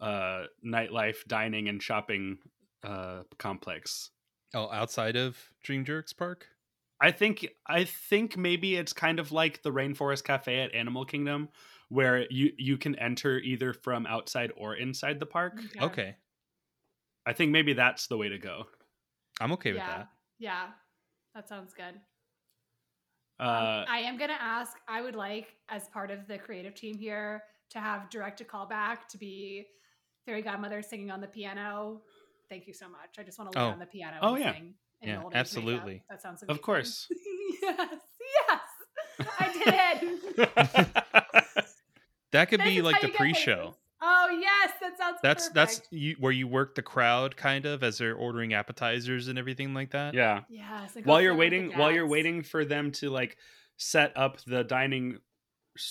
uh, nightlife, dining, and shopping uh, complex. Oh, outside of Dream Jerks Park? I think I think maybe it's kind of like the Rainforest Cafe at Animal Kingdom, where you you can enter either from outside or inside the park. Okay. I think maybe that's the way to go. I'm okay with that. Yeah. That sounds good. Uh, I am going to ask, I would like, as part of the creative team here, to have direct a callback to be Fairy Godmother singing on the piano. Thank you so much. I just want to lay Oh. on the piano Oh, and yeah. sing. in Yeah, absolutely. That sounds of course. yes. Yes. I did it. That could be like the pre-show. Oh, yes. That sounds That's that's you where you work the crowd kind of as they're ordering appetizers and everything like that. yeah. Yes. and go While you're flirt with the waiting, while you're waiting for them to like set up the dining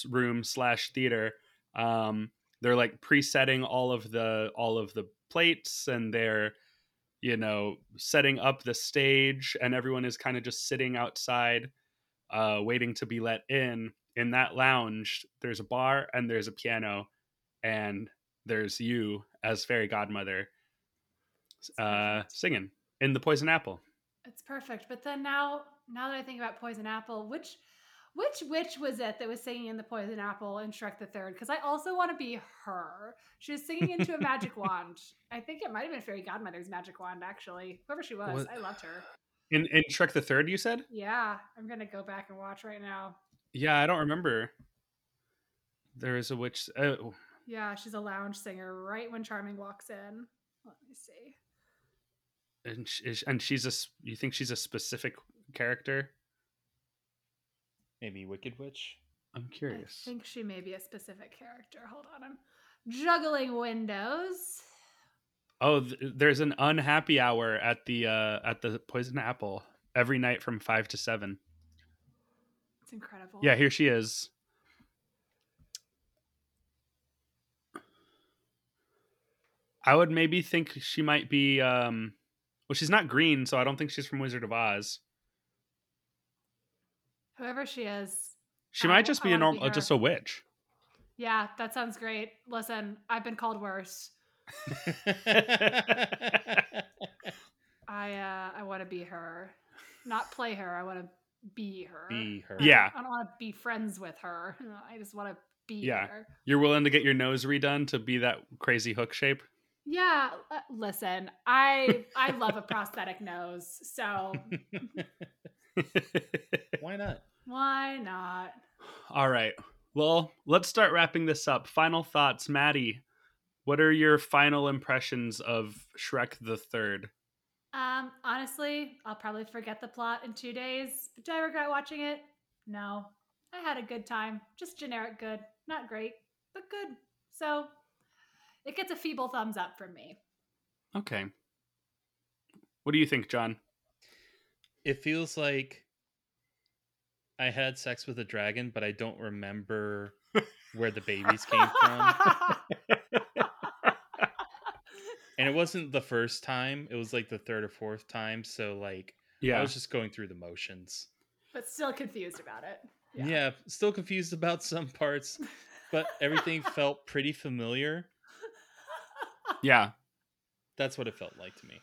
room slash theater, um, they're like presetting all of the all of the plates and they're you know setting up the stage and everyone is kind of just sitting outside uh waiting to be let in in that lounge there's a bar and there's a piano and there's you as fairy godmother uh singing in the poison apple It's perfect. But then now, now that I think about Poison Apple, which which witch was it that was singing in the Poison Apple in Shrek the Third? Because I also want to be her. She was singing into a magic wand. I think it might have been Fairy Godmother's magic wand, actually. Whoever she was, What? I loved her. in in shrek the third you said Yeah, I'm gonna go back and watch right now. yeah i don't remember there is a witch oh Yeah, she's a lounge singer right when Charming walks in. Let me see. and, sh- is- and she's a you think she's a specific character Maybe Wicked Witch. i'm curious. I think she may be a specific character. Hold on, I'm juggling windows. oh th- there's an unhappy hour at the uh at the poison apple every night from five to seven It's incredible. yeah here she is i would maybe think she might be um well she's not green so i don't think she's from wizard of oz Whoever she is. she I might just be a normal be uh, just a witch Yeah, that sounds great. Listen, I've been called worse. I uh I want to be her. Not play her. I want to be her. Be her. Yeah. I don't want to be friends with her. I just want to be Yeah. her. You're willing to get your nose redone to be that crazy hook shape? Yeah, uh, listen. I I love a prosthetic nose. So, Why not? why not? All right. Well, let's start wrapping this up. Final thoughts, Maddie. What are your final impressions of Shrek the Third? Um, honestly, I'll probably forget the plot in two days. But do I regret watching it? No. I had a good time. Just generic good. Not great, but good. So it gets a feeble thumbs up from me. Okay. What do you think, John? It feels like I had sex with a dragon, but I don't remember where the babies came from. and it wasn't the first time; it was like the third or fourth time. So, like, Yeah. I was just going through the motions. but still confused about it. Yeah. still confused about some parts, but everything felt pretty familiar. Yeah. That's what it felt like to me.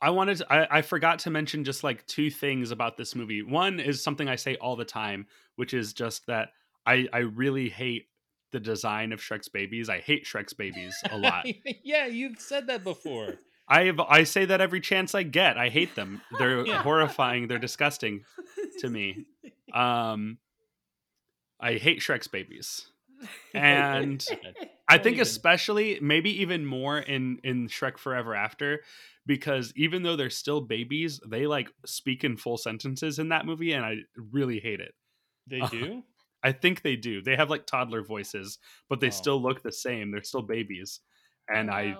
I wanted to, I, I forgot to mention just like two things about this movie. One is something I say all the time, which is just that I I really hate the design of Shrek's babies. I hate Shrek's babies a lot. yeah, you've said that before. I have, I say that every chance I get. I hate them. They're Yeah. horrifying. They're disgusting to me. Um, I hate Shrek's babies, and I think even- especially maybe even more in in Shrek Forever After, because even though they're still babies, they like speak in full sentences in that movie, and I really hate it. They do? I think they do. They have like toddler voices, but they Oh. still look the same. They're still babies, and I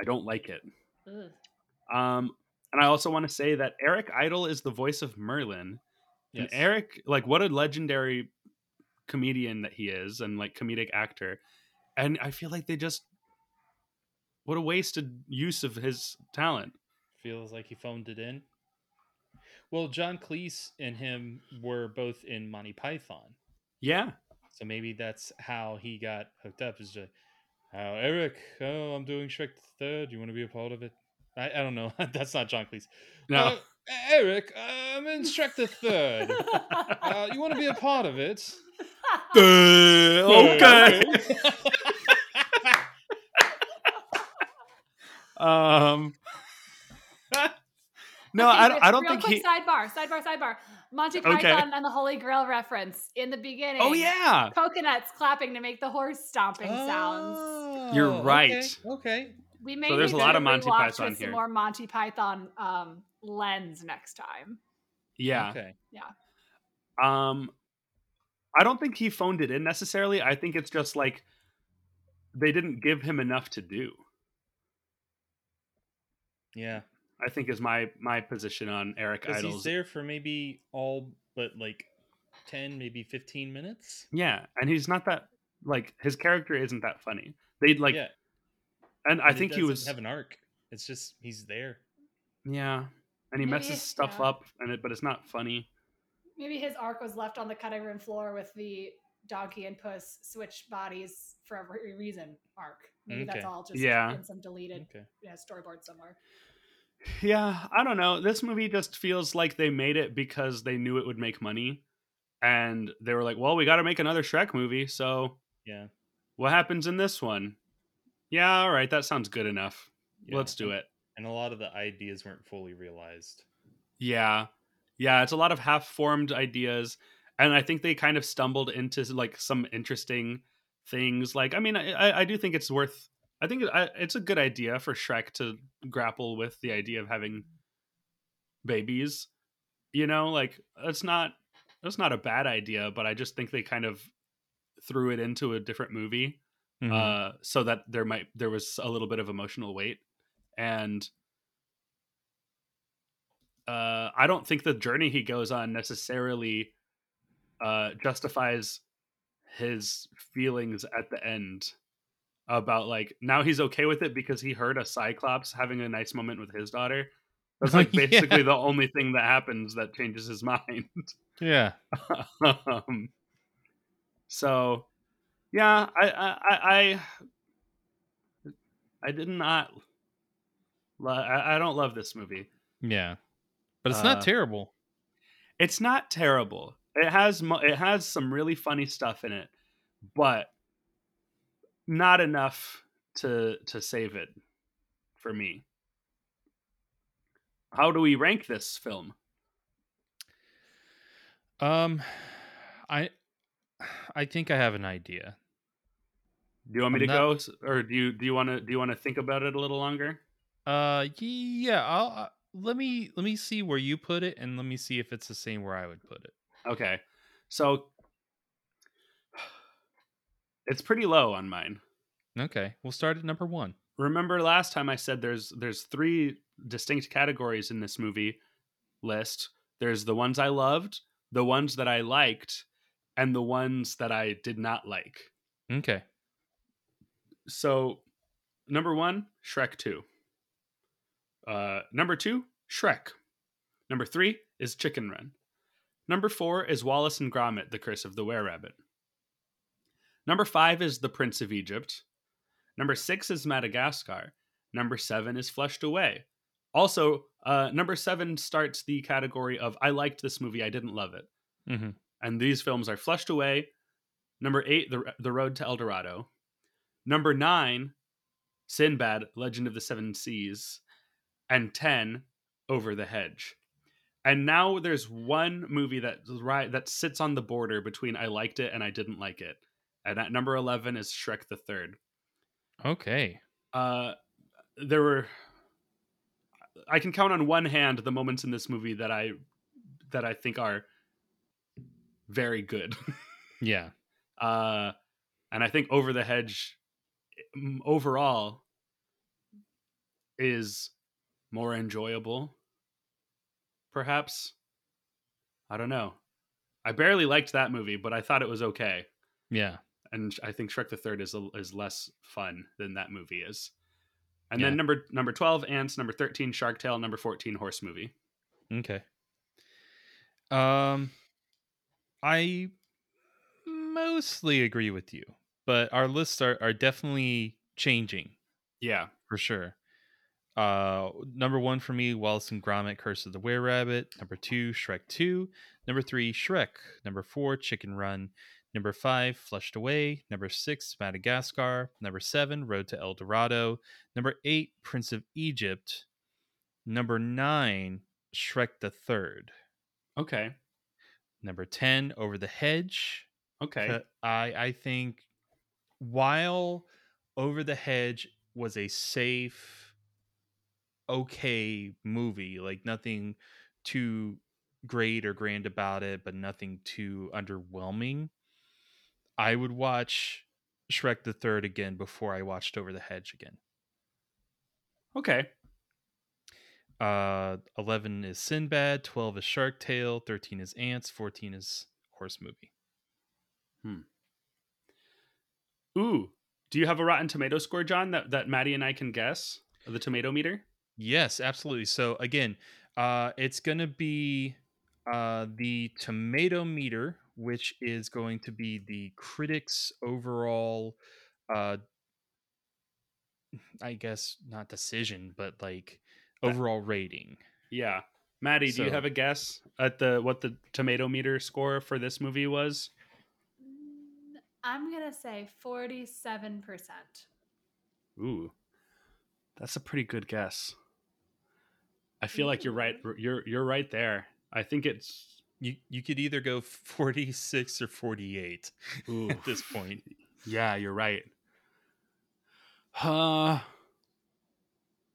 I don't like it. Ugh. Um, and I also want to say that Eric Idle is the voice of Merlin. Yes. And Eric, like, what a legendary comedian that he is, and like comedic actor. And I feel like they just, what a wasted use of his talent. Feels like he phoned it in. Well, John Cleese and him were both in Monty Python. Yeah. So maybe that's how he got hooked up. Is just, oh, Eric, oh, I'm doing Shrek the Third. You want to be a part of it? I, I don't know. that's not John Cleese. No. Uh, Eric, I'm in Shrek the Third. uh, you want to be a part of it? Okay. um. no, Okay, I don't. I don't real think quick he. sidebar, sidebar, sidebar. Monty Okay. Python and the Holy Grail reference in the beginning. Oh yeah, coconuts clapping to make the horse stomping sounds. You're Oh, right. Okay. okay. We may So there's a lot of Monty Python with some here. more Monty Python um, lens next time. yeah. Okay. Yeah. Um, I don't think he phoned it in necessarily. I think it's just like they didn't give him enough to do. Yeah. I think is my my position on Eric Because he's Idle's. there for maybe all but like 10, maybe 15 minutes. Yeah, and he's not that like his character isn't that funny. They like, yeah. and I and it think he was have an arc. It's just he's there. yeah, and he Maybe messes it's- stuff yeah. up, and it but it's not funny. Maybe his arc was left on the cutting room floor with the donkey and puss switch bodies for every reason arc. Maybe that's all just Yeah. in some deleted Okay. yeah, storyboard somewhere. Yeah, I don't know. This movie just feels like they made it because they knew it would make money, and they were like, "Well, we got to make another Shrek movie, so Yeah. what happens in this one?" Yeah, all right, that sounds good enough. Yeah. Let's do it. And a lot of the ideas weren't fully realized. Yeah. Yeah, it's a lot of half-formed ideas and I think they kind of stumbled into like some interesting things. Like I mean, I I- do think it's worth I think it's a good idea for Shrek to grapple with the idea of having babies. You know, like it's not it's not a bad idea, but I just think they kind of threw it into a different movie Mm-hmm. uh so that there might there was a little bit of emotional weight and uh i don't think the journey he goes on necessarily uh justifies his feelings at the end about like now he's okay with it because he heard a cyclops having a nice moment with his daughter that's like Yeah. basically the only thing that happens that changes his mind Yeah. um, so yeah I, I i i i did not lo- I, I don't love this movie Yeah. But it's Uh, not terrible. it's not terrible it has mo- it has some really funny stuff in it but not enough to to save it for me how do we rank this film Um I I think I have an idea. do you want me I'm to not- go or do you do you want to do you want to think about it a little longer Uh yeah, I'll uh, let me let me see where you put it and let me see if it's the same where I would put it. Okay. So it's pretty low on mine. Okay, we'll start at number one. Remember last time I said there's there's three distinct categories in this movie list. There's the ones I loved, the ones that I liked, and the ones that I did not like. Okay. So, number one, Shrek 2. Uh, number two, Shrek. Number three is Chicken Run. Number four is Wallace and Gromit, The Curse of the Were Rabbit. Number five is The Prince of Egypt. Number six is Madagascar. Number seven is Flushed Away. Also, uh, number seven starts the category of I liked this movie, I didn't love it. Mm-hmm. And these films are Flushed Away. Number eight, The, the Road to El Dorado. Number nine, Sinbad, Legend of the Seven Seas. And 10, Over the Hedge. And now there's one movie that right that sits on the border between I liked it and I didn't like it. And at number 11 is Shrek the Third. Okay. Uh, there were I can count on one hand the moments in this movie that I that I think are very good. Yeah. uh, and I think Over the Hedge mm, overall is more enjoyable. Perhaps I don't know. I barely liked that movie, but I thought it was okay. Yeah. And I think Shrek the Third is a, is less fun than that movie is. And Yeah. then number number twelve, Antz. Number thirteen, Shark Tale. Number fourteen, Horse Movie. Okay. Um, I mostly agree with you, but our lists are, are definitely changing Yeah, for sure. Uh, number one for me, Wallace and Gromit: Curse of the Were Rabbit. Number two, Shrek Two. Number three, Shrek. Number four, Chicken Run. Number five, Flushed Away. Number six, Madagascar. Number seven, Road to El Dorado. Number eight, Prince of Egypt. Number nine, Shrek the Third. Okay. Number ten, Over the Hedge. Okay. I I think while Over the Hedge was a safe, okay movie, like nothing too great or grand about it, but nothing too underwhelming. I would watch Shrek the Third again before I watched Over the Hedge again. Okay. Uh, eleven is Sinbad, twelve is Shark Tale, thirteen is Antz, fourteen is Horse Movie. Hmm. Ooh, do you have a Rotten Tomato score, John? That that Maddie and I can guess the tomato meter. Yes, absolutely. So again, uh, it's going to be uh, the tomato meter, which is going to be the critics' overall, uh, I guess not decision, but like overall rating. Yeah, Maddie, do you have a guess at the what the tomato meter score for this movie was? I'm gonna say forty-seven percent. Ooh, that's a pretty good guess. I feel like you're right. You're you're right there. I think it's You you could either go forty six or forty eight at this point. yeah, you're right. Uh,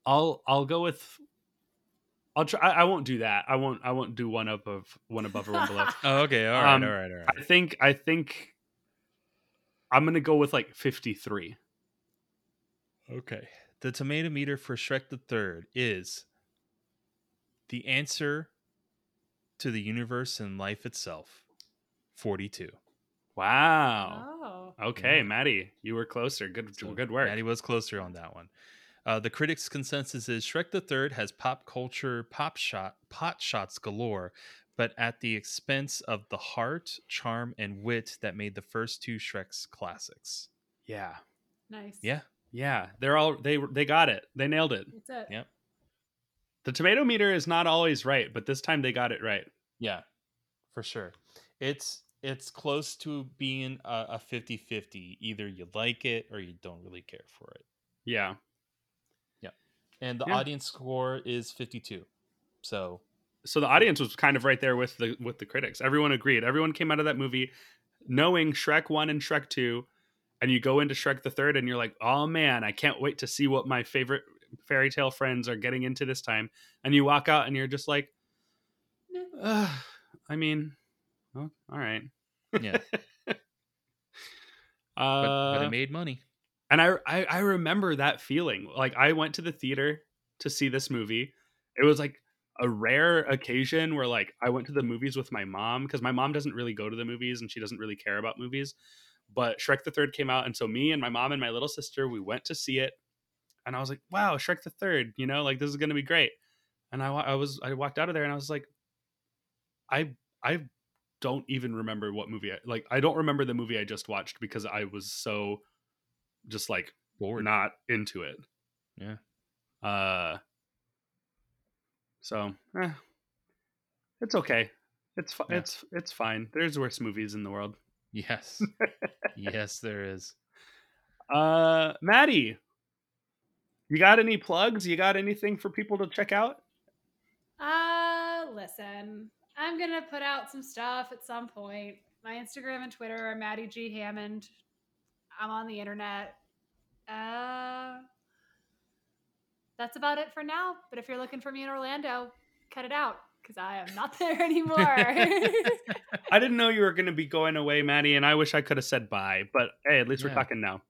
I'll I'll go with. I'll try. I, I won't do that. I won't. I won't do one up of one above or one below. Oh, okay, all right, Um, all right, all right. I think. I think. I'm gonna go with like 53. Okay. The tomato meter for Shrek the Third is the answer to the universe and life itself. Forty-two. Wow. Oh. Okay, Maddie, you were closer. Good. So good work. Maddie was closer on that one. Uh, the critics' consensus is Shrek the Third has pop culture pop shot pot shots galore, but at the expense of the heart, charm, and wit that made the first two Shrek's classics. Yeah. Nice. Yeah. Yeah. They're all they they got it. They nailed it. That's it. Yep. The tomato meter is not always right, but this time they got it right. Yeah, for sure. It's it's close to being a, a 50-50. Either you like it or you don't really care for it. Yeah. Yeah. And the Yeah. audience score is 52. So, So the audience was kind of right there with the with the critics. Everyone agreed. Everyone came out of that movie knowing Shrek 1 and Shrek 2 and you go into Shrek the 3rd and you're like, "Oh man, I can't wait to see what my favorite fairy tale friends are getting into this time." And you walk out and you're just like, "Ugh, I mean, oh, all right. Yeah. uh, but, but it made money. and I, I I remember that feeling. Like I went to the theater to see this movie. It was like a rare occasion where like I went to the movies with my mom because my mom doesn't really go to the movies and she doesn't really care about movies. But Shrek the Third came out, and so me and my mom and my little sister we went to see it, and I was like, "Wow, Shrek the Third! You know, like this is gonna be great." And I, I was I walked out of there and I was like, I I don't even remember what movie I like. I don't remember the movie I just watched because I was so just like Bored. not into it. Yeah. Uh. So, eh, it's okay. It's fi- Yeah. it's it's fine. There's worse movies in the world. Yes. yes, there is. Uh, Maddie, you got any plugs? You got anything for people to check out? Uh, listen, I'm gonna put out some stuff at some point. My Instagram and Twitter are Maddie G Hammond. I'm on the internet. Uh, that's about it for now. But if you're looking for me in Orlando, cut it out because I am not there anymore. I didn't know you were going to be going away, Maddie, and I wish I could have said bye. But hey, at least we're talking now.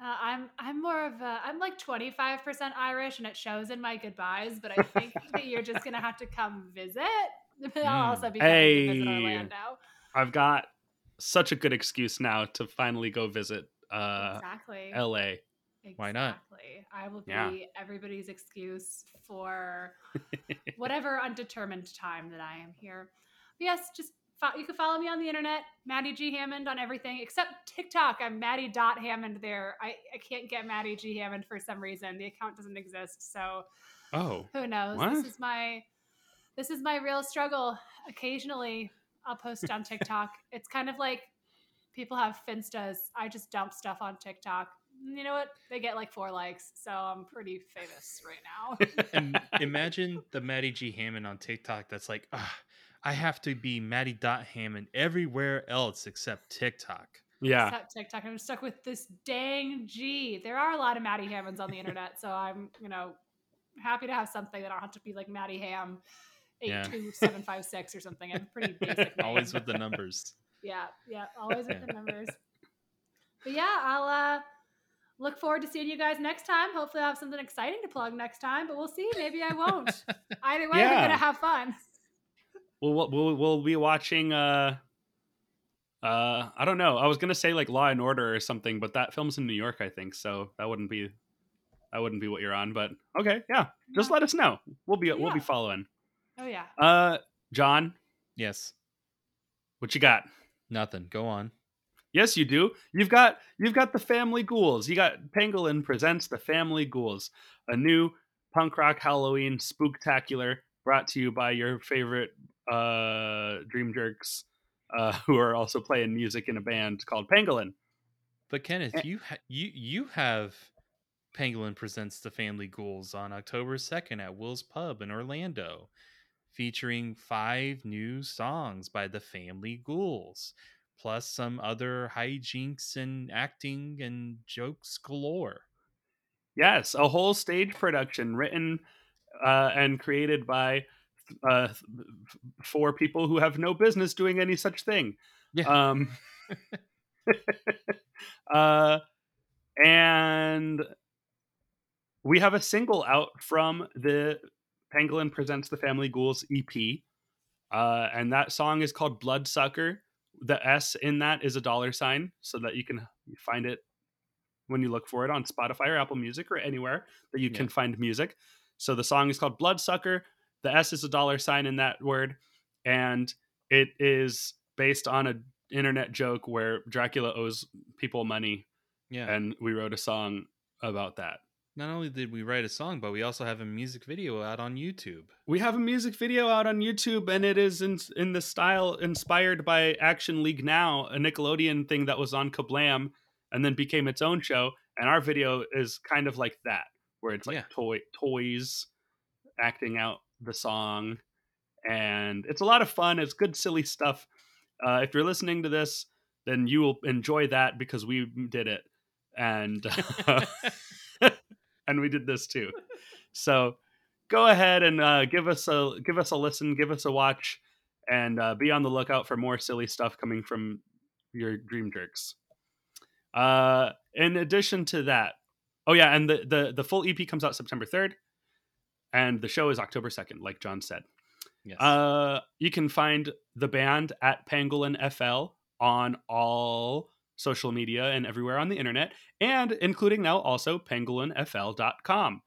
Uh, I'm I'm more of a I'm like 25% Irish and it shows in my goodbyes, but I think that you're just gonna have to come visit. I'll also be coming to visit Orlando. I've got such a good excuse now to finally go visit uh, exactly. L.A. Why not? I will be Yeah. everybody's excuse for whatever undetermined time that I am here. But yes, just you can follow me on the internet, Maddie G Hammond on everything except TikTok. I'm Maddie dot Hammond there. I, I can't get Maddie G Hammond for some reason. The account doesn't exist, so Oh, who knows? What? This is my this is my real struggle. Occasionally, I'll post on TikTok. it's kind of like people have Finstas. I just dump stuff on TikTok. You know what? They get like four likes, so I'm pretty famous right now. And imagine the Maddie G Hammond on TikTok that's like, ah, I have to be Maddie Dot Hammond everywhere else except TikTok. yeah. Except TikTok. I'm stuck with this dang G. There are a lot of Maddie Hammonds on the internet, so I'm, you know, happy to have something that I don't have to be like Maddie Ham eight Yeah. two seven five six or something. I'm pretty basic. name. Always with the numbers. Yeah, yeah, always with Yeah. the numbers. But yeah, I'll uh look forward to seeing you guys next time. Hopefully, I'll have something exciting to plug next time, but we'll see. Maybe I won't. Either way, Yeah. we're gonna have fun. We'll, we'll we'll we'll be watching. Uh, uh, I don't know. I was gonna say like Law and Order or something, but that film's in New York, I think. So that wouldn't be that wouldn't be what you're on. But okay, yeah. Just Yeah. let us know. We'll be we'll be following. Oh yeah. Uh, John, Yes. what you got? Nothing. Go on. Yes, you do. You've got you've got the Family Ghouls. You got Pangolin presents the Family Ghouls, a new punk rock Halloween spooktacular brought to you by your favorite uh, Dream Jerks, uh, who are also playing music in a band called Pangolin. But Kenneth, Eh. you ha- you you have Pangolin presents the Family Ghouls on October second at Will's Pub in Orlando, featuring five new songs by the Family Ghouls, plus some other hijinks and acting and jokes galore. Yes, a whole stage production written uh, and created by uh, four people who have no business doing any such thing. Yeah. Um, uh, and we have a single out from the Pangolin Presents the Family Ghouls EP. Uh, and that song is called Bloodsucker. The S in that is a dollar sign so that you can find it when you look for it on Spotify or Apple Music or anywhere that you can find music. So the song is called Bloodsucker. The S is a dollar sign in that word. And it is based on a internet joke where Dracula owes people money Yeah. and we wrote a song about that. Not only did we write a song, but we also have a music video out on YouTube. We have a music video out on YouTube, and it is in in the style inspired by Action League Now, a Nickelodeon thing that was on Kablam, and then became its own show. And our video is kind of like that, where it's like Yeah. toy toys acting out the song, and it's a lot of fun. It's good, silly stuff. Uh, if you're listening to this, then you will enjoy that because we did it, and and we did this too. So go ahead and uh, give us a give us a listen, give us a watch, and uh, be on the lookout for more silly stuff coming from your dream jerks. Uh, in addition to that, oh yeah, and the the the full EP comes out September third, and the show is October second, like John said. Yes. Uh, you can find the band at Pangolin FL on all social media and everywhere on the internet, and including now also pangolinfl.com,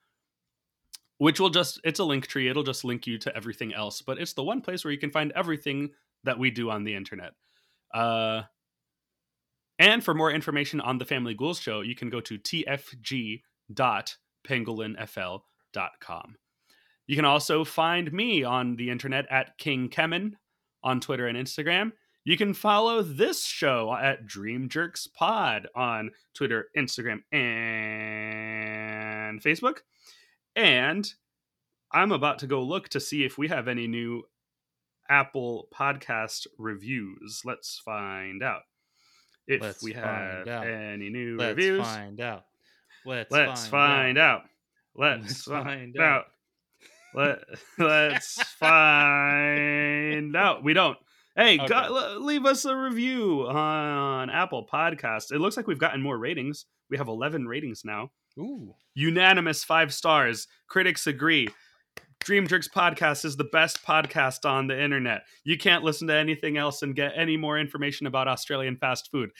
which will just, it's a link tree. It'll just link you to everything else, but it's the one place where you can find everything that we do on the internet. Uh, and for more information on the Family Ghouls show, you can go to tfg.pangolinfl.com. You can also find me on the internet at King Kemen on Twitter and Instagram. You can follow this show at Dream Jerks Pod on Twitter, Instagram, and Facebook. And I'm about to go look to see if we have any new Apple podcast reviews. Let's find out. If Let's we find have out. any new Let's reviews. find out. Let's, Let's find, find out. Let's Let's find out. out. Let Let's find out. We don't. Hey, Okay. go- le- leave us a review on Apple Podcasts. It looks like we've gotten more ratings. We have 11 ratings now. Ooh. Unanimous five stars. Critics agree. Dream Jerks podcast is the best podcast on the internet. You can't listen to anything else and get any more information about Australian fast food.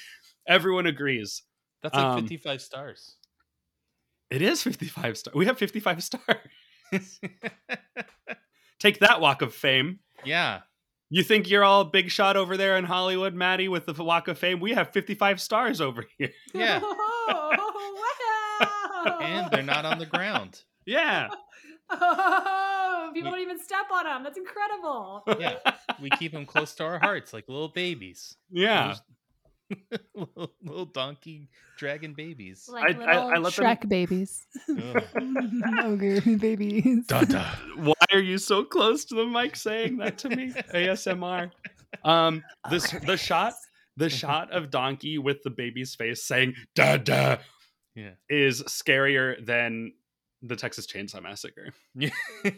Everyone agrees. That's like Um, 55 stars. It is 55 stars. We have 55 stars. Take that walk of fame. yeah. You think you're all big shot over there in Hollywood, Maddie, with the walk of fame? We have 55 stars over here. Yeah. Wow. And they're not on the ground. Yeah. People don't even step on them. That's incredible. Yeah. We keep them close to our hearts like little babies. Yeah. little, little donkey dragon babies. Like I- little I let them- babies. Ugh. Ogre babies. Dun-dun. Why are you so close to the mic saying that to me? ASMR. Um this the shot the shot of Donkey with the baby's face saying da da Yeah. is scarier than the Texas Chainsaw Massacre. Yeah.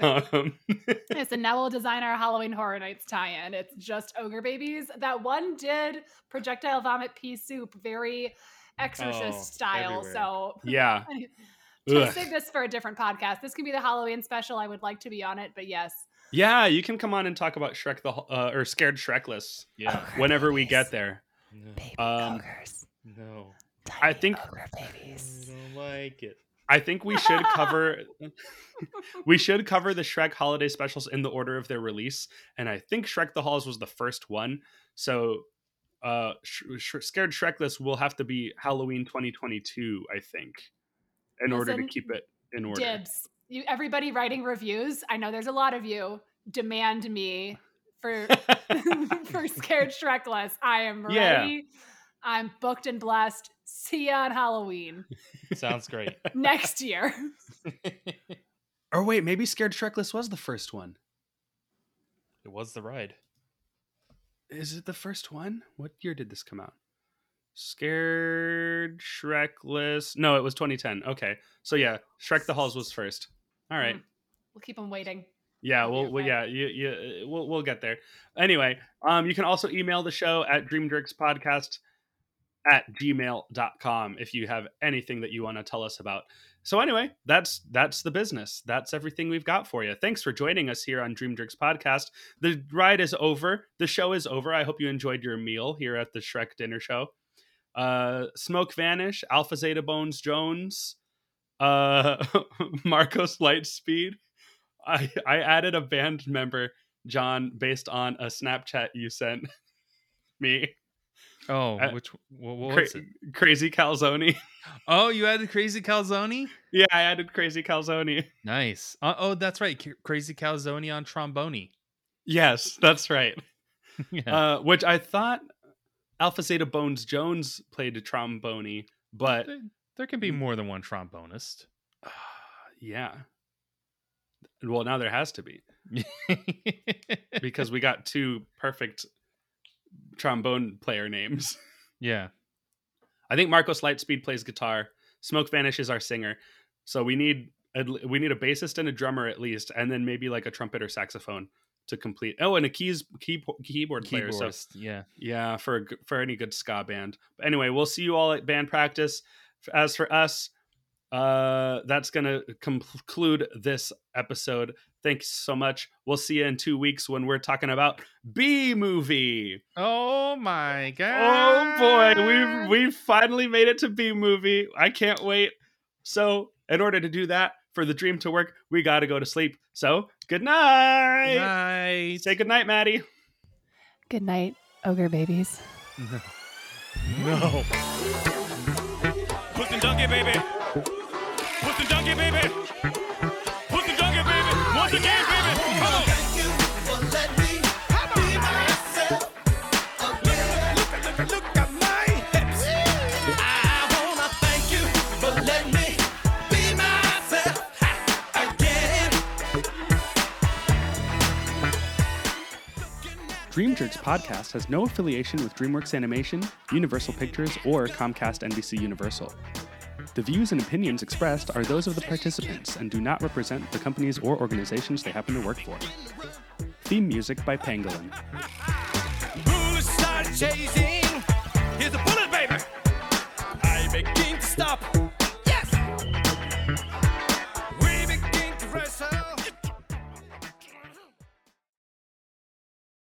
Um, Yes, and now we'll design our Halloween Horror Nights tie-in. It's just ogre babies. That one did projectile vomit pea soup, very exorcist Oh, style. everywhere. So yeah. to save this for a different podcast. This can be the Halloween special. I would like to be on it, but yes. Yeah, you can come on and talk about Shrek the uh, or Scared Shrekless yeah. whenever we get there. No. Um, ogres. no. I think Ogre babies. I don't like it. I think we should cover we should cover the Shrek holiday specials in the order of their release, and I think Shrek the Halls was the first one. So, uh, Sh- Sh- Scared Shrekless will have to be Halloween 2022, I think, in order to keep it in order. Dibs. You everybody writing reviews. I know there's a lot of you. Demand me for for scared Shrekless. I am Yeah. ready. I'm booked and blessed. See you on Halloween Sounds great. next year. or wait, maybe Scared Shrekless was the first one. It was the ride. Is it the first one? What year did this come out? Scared Shrekless. No, it was 2010. Okay, so yeah, Shrek the Halls was first. All right. Mm. We'll keep them waiting. Yeah, It'll be well, well yeah, you, you, we'll, we'll get there. Anyway, um, you can also email the show at dreamjerkspodcast at gmail.com if you have anything that you want to tell us about. So anyway, that's that's the business. That's everything we've got for you. Thanks for joining us here on Dream Jerks Podcast. The ride is over. The show is over. I hope you enjoyed your meal here at the Shrek dinner show. Uh, Smoke Vanish, Alpha Zeta Bones Jones, uh, Marcos Lightspeed. I I added a band member, John, based on a Snapchat you sent me. Oh, Uh, which what, what Cra- was it? Crazy Calzone. Oh, you added Crazy Calzone? yeah, I added Crazy Calzone. Nice. Uh, oh, that's right. C- Crazy Calzone on trombone. Yes, that's right. yeah. Uh, which I thought Alpha Zeta Bones Jones played a trombone, but there, there can be more than one trombonist. yeah. Well, now there has to be because we got two perfect trombone player names. yeah. I think Marcos Lightspeed plays guitar. Smoke Vanish is our singer. So we need a, we need a bassist and a drummer at least, and then maybe like a trumpet or saxophone to complete. Oh, and a keys key, keyboard player. So yeah. yeah, for for any good ska band. But anyway, we'll see you all at band practice. As for us, uh, that's gonna conclude this episode. Thanks so much. We'll see you in two weeks when we're talking about B movie. Oh my god. Oh boy, we've we've finally made it to B movie. I can't wait. So, in order to do that, for the dream to work, we got to go to sleep. So, good night. Night. Say good night, Maddie. Good night, ogre babies. No. Puss and donkey, baby. Puss and donkey, baby. Puss and donkey, baby. Once again, baby. Come on. Look at my hips. I wanna thank you for letting me be myself again. Dream Jerks podcast has no affiliation with DreamWorks Animation, Universal Pictures, or Comcast NBC Universal. The views and opinions expressed are those of the participants and do not represent the companies or organizations they happen to work for. Theme music by Pangolin. Here's a bullet, baby. I begin to stop.